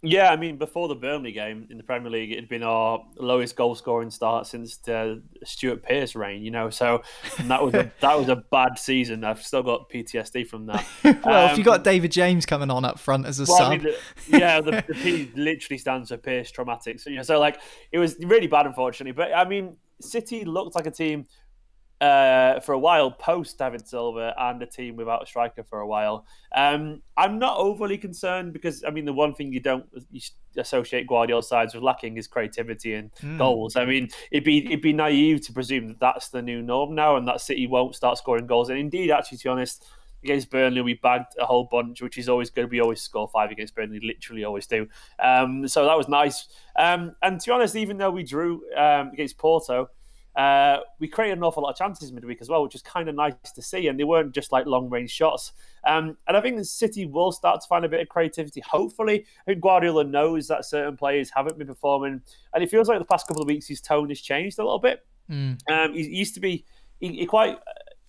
Yeah, I mean, before the Burnley game in the Premier League, it had been our lowest goal scoring start since the Stuart Pearce reign. You know, so that was a that was a bad season. I've still got PTSD from that.
well, um, if you got David James coming on up front as a
well,
sub,
I mean, the, yeah, the, the P literally stands for Pearce traumatic. So, you know, so like it was really bad, unfortunately. But I mean, City looked like a team uh, for a while post David Silva and a team without a striker for a while. Um, I'm not overly concerned because I mean the one thing you don't you associate Guardiola sides with lacking is creativity and
Mm.
goals. I mean it'd be it'd be naive to presume that that's the new norm now and that City won't start scoring goals. And indeed, actually, to be honest. Against Burnley, we bagged a whole bunch, which is always good. We always score five against Burnley, literally always do. Um, so that was nice. Um, and to be honest, even though we drew um, against Porto, uh, we created an awful lot of chances midweek as well, which is kind of nice to see. And they weren't just like long range shots. Um, and I think the City will start to find a bit of creativity. Hopefully, I think Guardiola knows that certain players haven't been performing, and it feels like the past couple of weeks his tone has changed a little bit.
Mm.
Um, he he used to be he, he quite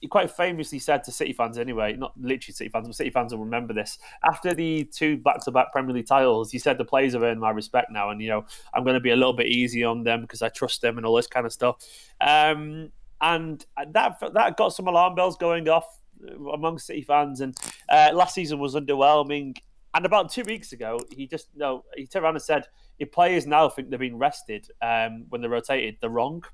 he quite famously said to City fans anyway, not literally City fans, but City fans will remember this. After the two back-to-back Premier League titles, he said the players have earned my respect now, and you know I'm going to be a little bit easy on them because I trust them and all this kind of stuff. Um, and that that got some alarm bells going off among City fans. And uh, last season was underwhelming. And about two weeks ago, he just no, he turned around and said, "If players now think they're being rested um, when they're rotated, they're wrong."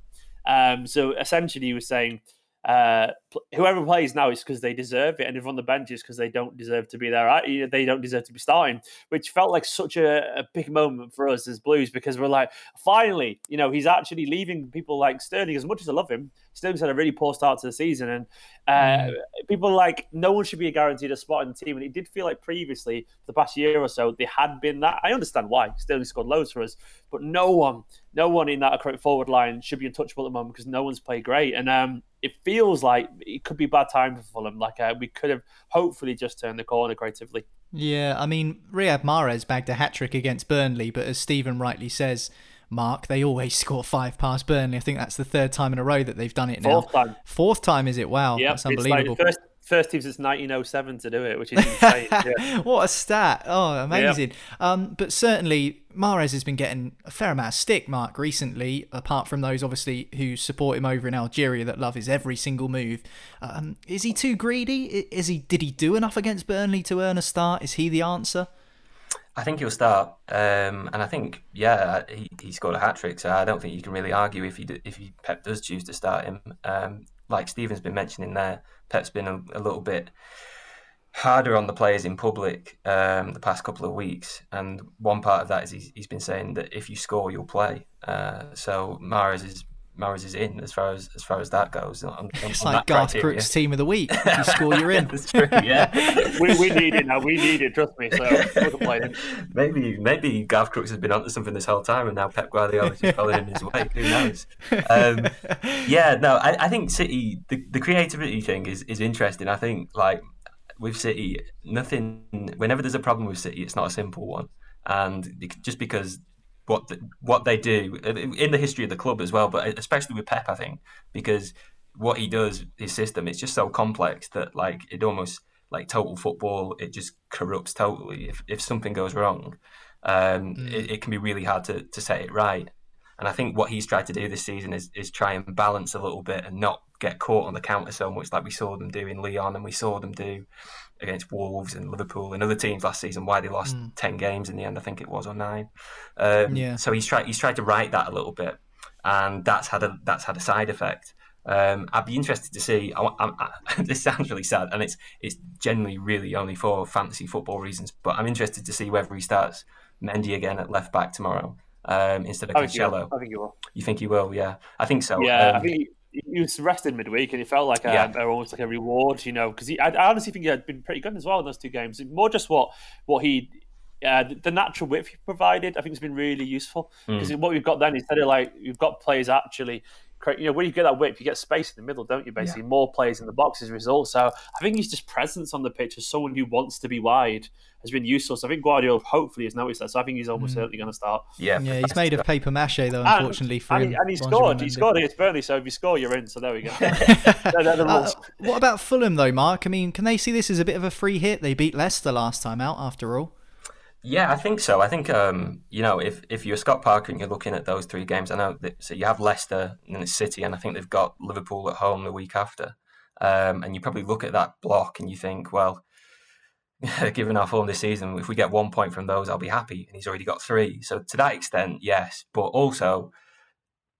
Um, so essentially, he was saying uh, whoever plays now is because they deserve it, and if on the bench is because they don't deserve to be there. right? They don't deserve to be starting, which felt like such a, a big moment for us as Blues because we're like, finally, you know, he's actually leaving people like Sterling. As much as I love him, Sterling's had a really poor start to the season, and uh, people like no one should be guaranteed a spot in the team. And it did feel like previously, for the past year or so, they had been that. I understand why Sterling scored loads for us, but no one, no one in that correct forward line should be untouchable at the moment because no one's played great. And um, it feels like it could be a bad time for Fulham. Like uh, we could have hopefully just turned the corner creatively.
Yeah, I mean, Riyad Mahrez bagged a hat trick against Burnley, but as Stephen rightly says, Mark, they always score five past Burnley. I think that's the third time in a row that they've done it now.
Fourth time.
Fourth time, is it? Wow,
Yeah,
that's unbelievable.
first first team since 1907 to do it, which is insane. yeah.
what a stat! Oh, amazing. Um, but certainly, Mahrez has been getting a fair amount of stick, Mark, recently. Apart from those, obviously, who support him over in Algeria that love his every single move. Um, is he too greedy? Is he? Did he do enough against Burnley to earn a start? Is he the answer?
I think he'll start, um, and I think yeah, he, he scored a hat trick. So I don't think you can really argue if he do, if he Pep does choose to start him. Um, like Stephen's been mentioning there, Pep's been a, a little bit harder on the players in public um, the past couple of weeks, and one part of that is he's, he's been saying that if you score, you'll play. Uh, so Mahrez is Mahrez is in as far as as far as that goes. On, on,
It's
on
like
that
Garth
criteria.
Crooks' team of the week. If you score, you're in.
That's true. Yeah.
we, we need it now. We need it. Trust me. So.
Maybe maybe Garth Crooks has been onto something this whole time, and now Pep Guardiola's just following in his wake. Who knows? Um, yeah, no, I, I think City the, the creativity thing is is interesting. I think like with City, nothing. Whenever there's a problem with City, it's not a simple one, and just because what the, what they do in the history of the club as well, but especially with Pep, I think because what he does, his system, it's just so complex that like it almost like total football, it just corrupts totally. If if something goes wrong, um, it, it can be really hard to, to set it right. And I think what he's tried to do this season is is try and balance a little bit and not get caught on the counter so much like we saw them do in Lyon and we saw them do against Wolves and Liverpool and other teams last season. Why they lost ten games in the end, I think it was or nine. Um,
Yeah.
So he's tried he's tried to right that a little bit, and that's had a that's had a side effect. Um, I'd be interested to see. I, I, I, this sounds really sad, and it's it's generally really only for fantasy football reasons. But I'm interested to see whether he starts Mendy again at left back tomorrow um, instead of
you.
Cancelo.
I think you will.
You think he will? Yeah, I think so.
Yeah, I
Um,
think he, he was rested midweek, and it felt like a,
Yeah.
a- almost like a reward, you know, because I, I honestly think he had been pretty good as well in those two games. More just what what he. Uh, the- the natural width he provided, I think, has been really useful because
Mm.
what we've got then instead of like you've got players actually, you know, when you get that width, you get space in the middle, don't you? Basically, more players in the box as a result. So I think his just presence on the pitch as someone who wants to be wide has been useful. So I think Guardiola hopefully has noticed that. So I think he's almost certainly going to start.
yeah,
Yeah, he's made of paper mache though.
And-
Unfortunately for
and,
him,
he, and he scored. He scored against Burnley, so if you score, you're in. So there we go. They're- they're the
Uh, what about Fulham though, Mark? I mean, can they see this as a bit of a free hit? They beat Leicester last time out, after all.
Yeah, I think so. I think um, you know if if you're Scott Parker and you're looking at those three games, I know that, so you have Leicester and City, and I think they've got Liverpool at home the week after. Um, and you probably look at that block and you think, well, given our form this season, if we get one point from those, I'll be happy. And he's already got three. So to that extent, yes. But also,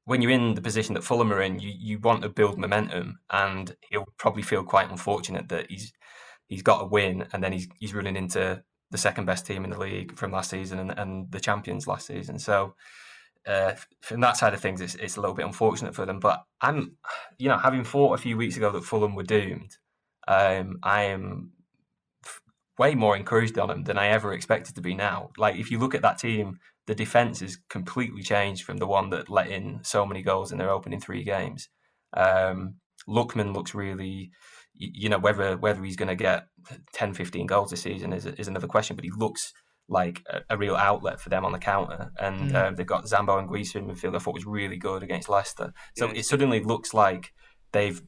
when you're in the position that Fulham are in, you, you want to build momentum, and he'll probably feel quite unfortunate that he's he's got a win, and then he's he's running into the second best team in the league from last season and, and the champions last season. So uh, from that side of things, it's, it's a little bit unfortunate for them. But I'm, you know, having thought a few weeks ago that Fulham were doomed, um, I am way more encouraged on them than I ever expected to be now. Like if you look at that team, the defense is completely changed from the one that let in so many goals in their opening three games. Um, Lookman looks really you know whether whether he's going to get 10 15 goals this season is, is another question but he looks like a, a real outlet for them on the counter and mm. um, they've got Zambo and Anguissa in midfield I thought was really good against Leicester so yeah. it suddenly looks like they've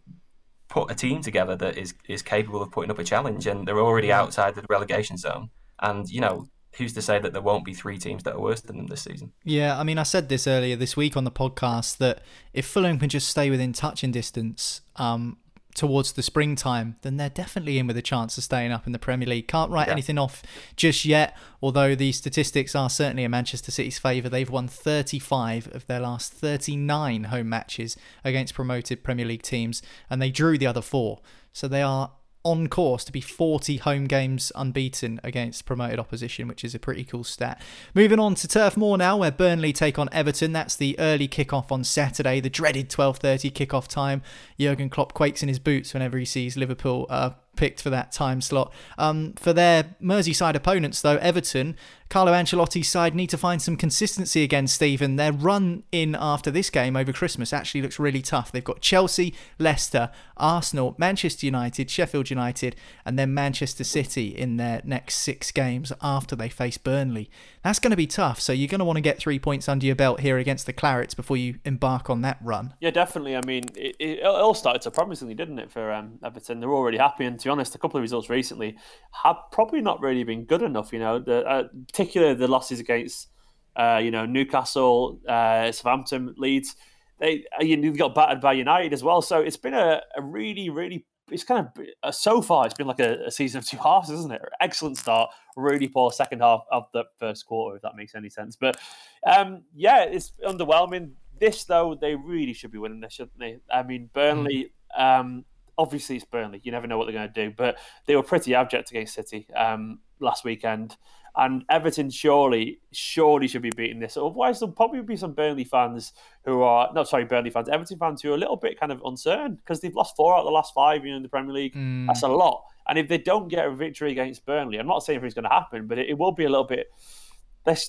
put a team together that is is capable of putting up a challenge and they're already yeah. outside the relegation zone and you know who's to say that there won't be three teams that are worse than them this season?
Yeah, I mean, I said this earlier this week on the podcast that if Fulham can just stay within touching distance, um, towards the springtime, then they're definitely in with a chance of staying up in the Premier League. Can't write yeah. anything off just yet, although the statistics are certainly in Manchester City's favour. They've won 35 of their last 39 home matches against promoted Premier League teams, and they drew the other four. So they are on course to be 40 home games unbeaten against promoted opposition, which is a pretty cool stat. Moving on to Turf Moor now, where Burnley take on Everton. That's the early kickoff on Saturday, the dreaded 12:30 kickoff time. Jurgen Klopp quakes in his boots whenever he sees Liverpool uh, picked for that time slot. Um, for their Merseyside opponents, though, Everton Carlo Ancelotti's side need to find some consistency again, Stephen. Their run in after this game over Christmas actually looks really tough. They've got Chelsea, Leicester, Arsenal, Manchester United, Sheffield United, and then Manchester City in their next six games after they face Burnley. That's going to be tough. So you're going to want to get three points under your belt here against the Clarets before you embark on that run.
Yeah, definitely. I mean, it, it all started so promisingly, didn't it, for um, Everton? They're already happy. And to be honest, a couple of results recently have probably not really been good enough. You know, the, uh, particularly the losses against, uh, you know, Newcastle, uh, Southampton, Leeds. They uh, you got battered by United as well. So it's been a, a really, really it's kind of uh, so far it's been like a, a, season of two halves, isn't it? Excellent start, really poor second half of the first quarter, if that makes any sense. But um, yeah, it's underwhelming. This though, they really should be winning this, shouldn't they? I mean, Burnley. Um, obviously, it's Burnley. You never know what they're going to do, but they were pretty abject against City um, last weekend. And Everton surely, surely should be beating this. Otherwise, there'll probably be some Burnley fans who are, no, sorry, Burnley fans, Everton fans who are a little bit kind of uncertain because they've lost four out of the last five you know, in the Premier League. Mm. That's a lot. And if they don't get a victory against Burnley, I'm not saying if it's going to happen, but it, it will be a little bit.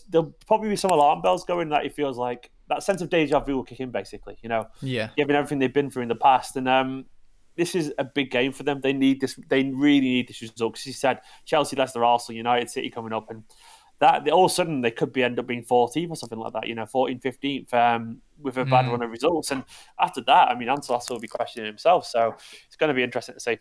There'll probably be some alarm bells going that it feels like that sense of deja vu will kick in, basically. You know,
yeah,
given everything they've been through in the past, and um, this is a big game for them. They need this. They really need this result because he said Chelsea, Leicester, Arsenal, United, City coming up, and that all of a sudden they could be end up being 14th or something like that. You know, 14th, 15th um, with a bad mm. run of results. And after that, I mean, Ancelotti will be questioning himself. So it's going to be interesting to see.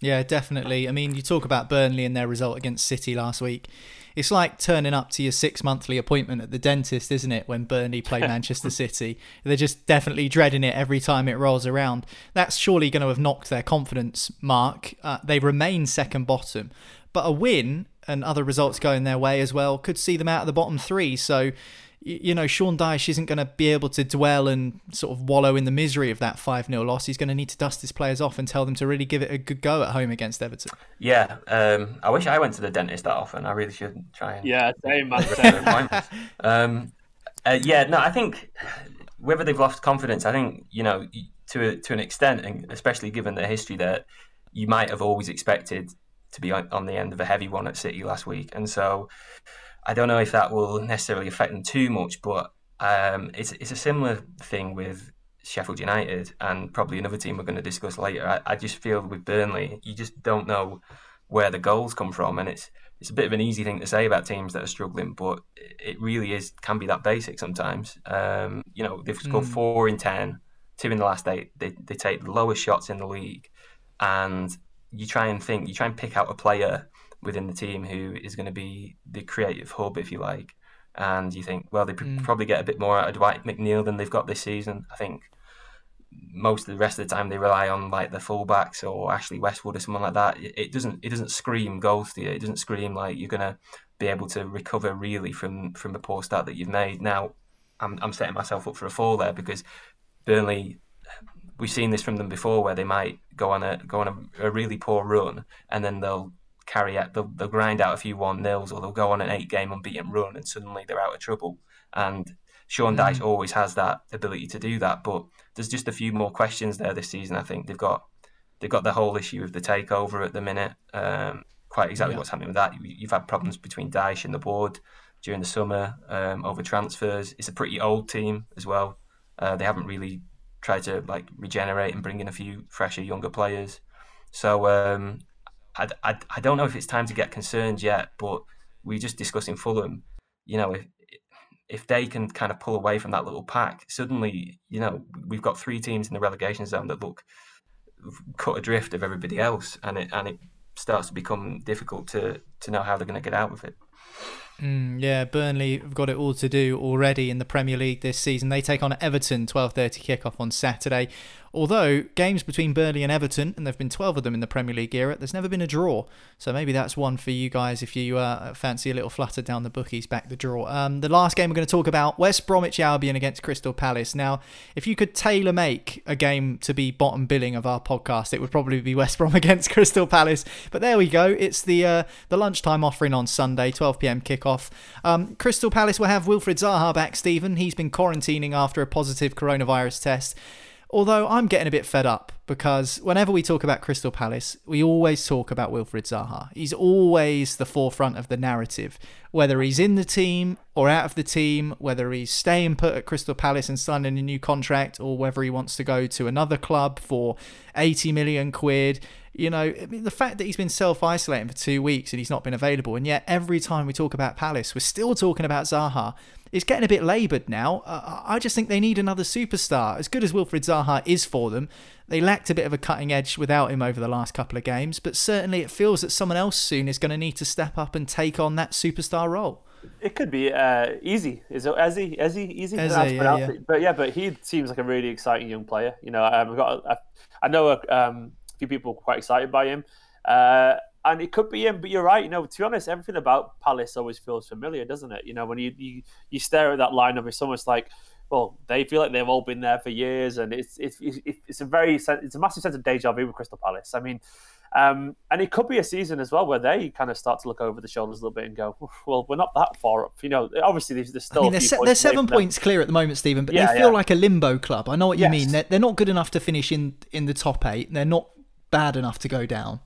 Yeah, definitely. I mean, you talk about Burnley and their result against City last week. It's like turning up to your six monthly appointment at the dentist, isn't it? When Burnley play Manchester City, they're just definitely dreading it every time it rolls around. That's surely going to have knocked their confidence mark. Uh, they remain second bottom, but a win and other results going their way as well could see them out of the bottom three. So you know, Sean Dyche isn't going to be able to dwell and sort of wallow in the misery of that 5 0 loss. He's going to need to dust his players off and tell them to really give it a good go at home against Everton.
Yeah, um, I wish I went to the dentist that often. I really should try and.
Yeah, same, man.
um, uh, yeah, no, I think whether they've lost confidence, I think, you know, to, a, to an extent, and especially given their history, that you might have always expected to be on, on the end of a heavy one at City last week. And so I don't know if that will necessarily affect them too much, but um, it's it's a similar thing with Sheffield United and probably another team we're going to discuss later. I, I just feel with Burnley, you just don't know where the goals come from, and it's it's a bit of an easy thing to say about teams that are struggling, but it really is can be that basic sometimes. Um, you know, they've scored mm. four in ten, two in the last eight. They they take the lowest shots in the league, and you try and think, you try and pick out a player within the team who is going to be the creative hub, if you like. And you think, well, they mm. probably get a bit more out of Dwight McNeil than they've got this season. I think most of the rest of the time they rely on like the fullbacks or Ashley Westwood or someone like that. It, doesn't it doesn't scream goals to you. It doesn't scream like you're gonna be able to recover really from from the poor start that you've made. Now, I'm I'm setting myself up for a fall there because Burnley. We've seen this from them before, where they might go on a go on a, a really poor run, and then they'll carry out they'll, they'll grind out a few one nils, or they'll go on an eight game unbeaten run, and suddenly they're out of trouble. And Sean Dyche mm. always has that ability to do that, but there's just a few more questions there this season. I think they've got they've got the whole issue of the takeover at the minute. Um, quite exactly yeah. what's happening with that. You've had problems between Dyche and the board during the summer um, over transfers. It's a pretty old team as well. Uh, they haven't really tried to like regenerate and bring in a few fresher, younger players. So um, I, I, I don't know if it's time to get concerned yet, but we just discussing Fulham. You know, if if they can kind of pull away from that little pack, suddenly, you know, we've got three teams in the relegation zone that look cut adrift of everybody else, and it and it starts to become difficult to to know how they're going to get out of it.
Mm, yeah, Burnley have got it all to do already in the Premier League this season. They take on Everton 12:30 kickoff on Saturday. Although games between Burnley and Everton, and there've been 12 of them in the Premier League era, there's never been a draw. So maybe that's one for you guys if you uh, fancy a little flutter down the bookies, back the draw. Um, the last game we're going to talk about West Bromwich Albion against Crystal Palace. Now, if you could tailor make a game to be bottom billing of our podcast, it would probably be West Brom against Crystal Palace. But there we go. It's the uh, the lunchtime offering on Sunday, 12 p.m. kickoff. Um, Crystal Palace will have Wilfried Zaha back. Stephen, he's been quarantining after a positive coronavirus test. Although I'm getting a bit fed up because whenever we talk about Crystal Palace, we always talk about Wilfried Zaha. He's always the forefront of the narrative, whether he's in the team or out of the team, whether he's staying put at Crystal Palace and signing a new contract, or whether he wants to go to another club for 80 million quid. You know, I mean, the fact that he's been self isolating for two weeks and he's not been available, and yet every time we talk about Palace, we're still talking about Zaha it's getting a bit laboured now. Uh, I just think they need another superstar. As good as Wilfried Zaha is for them, they lacked a bit of a cutting edge without him over the last couple of games, but certainly it feels that someone else soon is going to need to step up and take on that superstar role.
It could be uh, easy. Is it Eze? Eze? Easy?
Eze, yeah, yeah.
But yeah, but he seems like a really exciting young player. You know, um, I've got, a, I know a um, few people quite excited by him. Uh, and it could be him. But you're right. You know, to be honest, everything about Palace always feels familiar, doesn't it? You know, when you you, you stare at that lineup, it's almost like, well, they feel like they've all been there for years, and it's it's it's a very it's a massive sense of deja vu with Crystal Palace. I mean. Um, and it could be a season as well where they kind of start to look over the shoulders a little bit and go, "Well, we're not that far up." You know, obviously there's, there's still. I
mean, they're,
se-
they're seven points clear at the moment, Stephen, but yeah, they feel yeah. like a limbo club. I know what you yes. mean. They're, they're not good enough to finish in in the top eight. They're not bad enough to go down.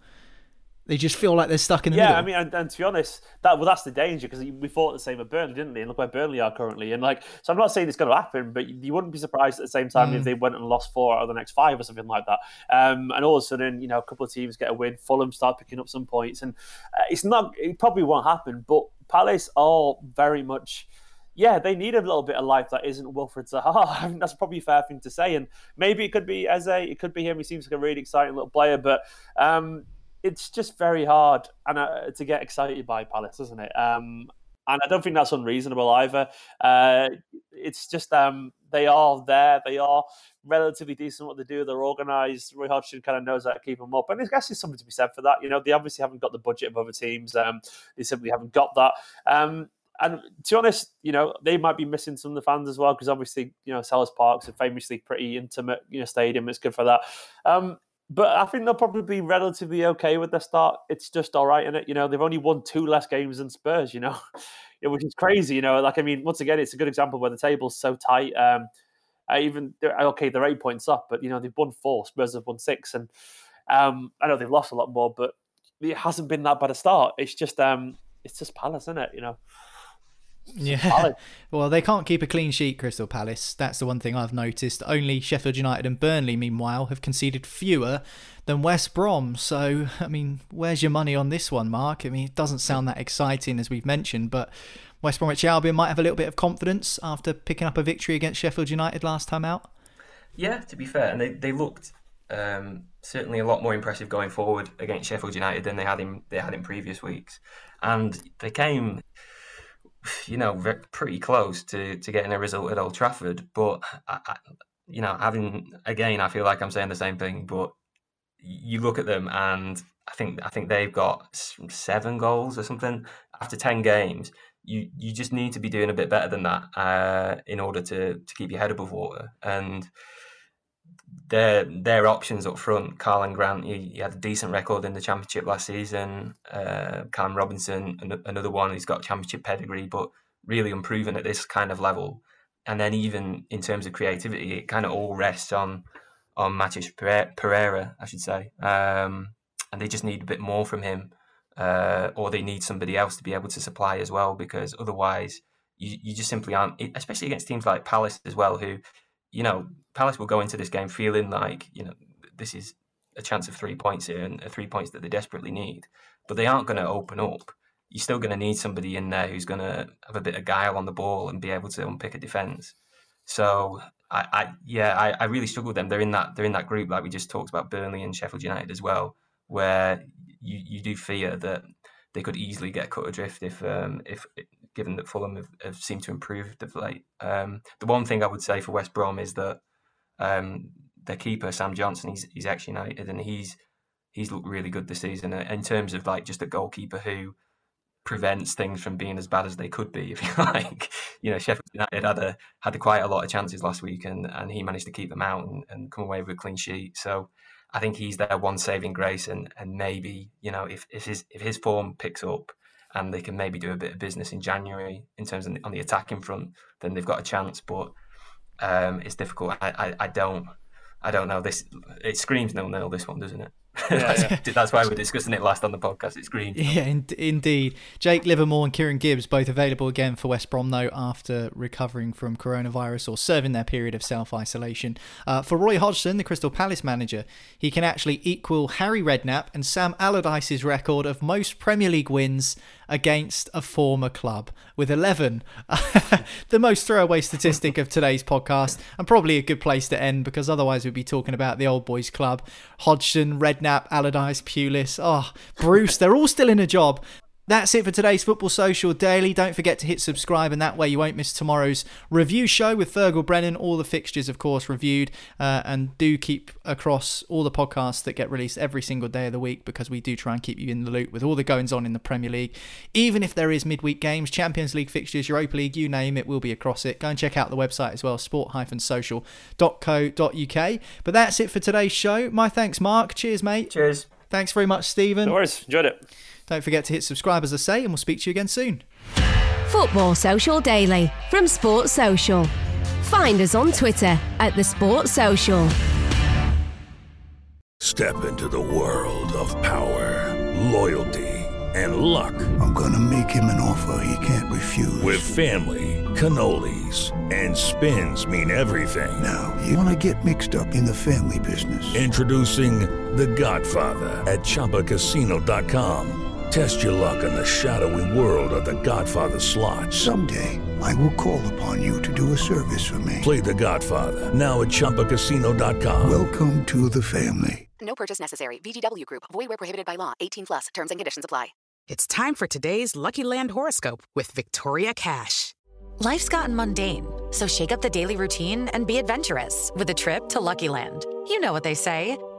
They just feel like they're stuck in the middle.
yeah,
middle.
I mean, and, and, to be honest, that well, that's the danger because we thought the same at Burnley, didn't we? And look where Burnley are currently. And like, so I'm not saying it's going to happen, but you wouldn't be surprised at the same time mm. if they went and lost four out of the next five or something like that. Um, and all of a sudden, you know, a couple of teams get a win, Fulham start picking up some points, and uh, it's not. It probably won't happen, but Palace are very much yeah, they need a little bit of life that isn't Wilfried Zaha. I mean, that's probably a fair thing to say. And maybe it could be Eze, it could be him. He seems like a really exciting little player, but um, it's just very hard and uh, to get excited by Palace, isn't it? Um, and I don't think that's unreasonable either. Uh, it's just um, they are there. They are relatively decent what they do. They're organised. Roy Hodgson kind of knows how to keep them up, and I guess there's something to be said for that. You know, they obviously haven't got the budget of other teams. Um, they simply haven't got that. Um, and to be honest, you know, they might be missing some of the fans as well because obviously, you know, Selhurst Park's a famously pretty intimate, you know, stadium. It's good for that. Um, but I think they'll probably be relatively okay with their start. It's just all right in it. You know, they've only won two less games than Spurs, you know, which is crazy. You know, like, I mean, once again, it's a good example where the table's so tight. Um, I even, okay, they're eight points up, but, you know, they've won four. Spurs have won six. And um, I know they've lost a lot more, but it hasn't been that bad a start. It's just, um, it's just Palace, isn't it? You know.
Yeah. Well, they can't keep a clean sheet, Crystal Palace. That's the one thing I've noticed. Only Sheffield United and Burnley, meanwhile, have conceded fewer than West Brom. So, I mean, where's your money on this one, Mark? I mean, it doesn't sound that exciting as we've mentioned, but West Bromwich Albion might have a little bit of confidence after picking up a victory against Sheffield United last time out.
Yeah, to be fair, and they, they looked Um, certainly a lot more impressive going forward against Sheffield United than they had in they had in previous weeks, and they came, you know, pretty close to, to getting a result at Old Trafford. But I, I, you know, having again, I feel like I'm saying the same thing, but you look at them and I think I think they've got seven goals or something after ten games. You you just need to be doing a bit better than that uh, in order to to keep your head above water. And their their options up front, Karlan Grant, he, he, had a decent record in the championship last season. Uh, Callum Robinson, another one, he's got championship pedigree, but really unproven at this kind of level. And then even in terms of creativity, it kind of all rests on on Matheus Pereira, I should say. Um, and they just need a bit more from him, uh, or they need somebody else to be able to supply as well, because otherwise you, you just simply aren't, especially against teams like Palace as well, who, you know, Palace will go into this game feeling like, you know, this is a chance of three points here and three points that they desperately need, but they aren't going to open up. You're still going to need somebody in there who's going to have a bit of guile on the ball and be able to unpick a defence. So I, I yeah, I, I really struggle with them. They're in that they're in that group like we just talked about Burnley and Sheffield United as well, where you, you do fear that they could easily get cut adrift if um, if given that Fulham have, have seemed to improve of late. Um, the one thing I would say for West Brom is that um, their keeper Sam Johnstone, he's he's ex United and he's he's looked really good this season uh, in terms of like just a goalkeeper who prevents things from being as bad as they could be, if you like. You know, Sheffield United had a had quite a lot of chances last week, and, and he managed to keep them out and, and come away with a clean sheet. So I think he's their one saving grace, and and maybe you know if, if his if his form picks up and they can maybe do a bit of business in January in terms of on the attacking front, then they've got a chance. But um, it's difficult. I, I, I don't I don't know. This it screams nil nil. This one, doesn't it? Yeah, that's, yeah. that's, why we're discussing it last on the podcast. It's green.
Yeah, in, indeed. Jake Livermore and Kieran Gibbs both available again for West Brom, though, after recovering from coronavirus or serving their period of self isolation. Uh, for Roy Hodgson, the Crystal Palace manager, he can actually equal Harry Redknapp and Sam Allardyce's record of most Premier League wins against a former club with 11. the most throwaway statistic of today's podcast, and probably a good place to end because otherwise we'd be talking about the old boys club. Hodgson, Redknapp, Allardyce, Pulis, oh, Bruce, they're all still in a job. That's it for today's Football Social Daily. Don't forget to hit subscribe, and that way you won't miss tomorrow's review show with Fergal Brennan. All the fixtures, of course, reviewed. Uh, and do keep across all the podcasts that get released every single day of the week because we do try and keep you in the loop with all the goings on in the Premier League. Even if there is midweek games, Champions League fixtures, Europa League, you name it, we'll be across it. Go and check out the website as well, sport-social.co.uk. But that's it for today's show. My thanks, Mark. Cheers, mate.
Cheers.
Thanks very much, Stephen.
No worries. Enjoyed it.
Don't forget to hit subscribe, as I say, and we'll speak to you again soon.
Football Social Daily from Sports Social. Find us on Twitter at The Sports Social.
Step into the world of power, loyalty, and luck.
I'm going to make him an offer he can't refuse.
With family, cannolis, and spins mean everything.
Now, you want to get mixed up in the family business.
Introducing The Godfather at Chumbacasino.com. Test your luck in the shadowy world of the Godfather slot.
Someday, I will call upon you to do a service for me.
Play the Godfather, now at Chumbacasino.com.
Welcome to the family.
No purchase necessary. VGW Group. Void where prohibited by law. 18 plus. Terms and conditions apply.
It's time for today's Lucky Land horoscope with Victoria Cash.
Life's gotten mundane, so shake up the daily routine and be adventurous with a trip to Lucky Land. You know what they say.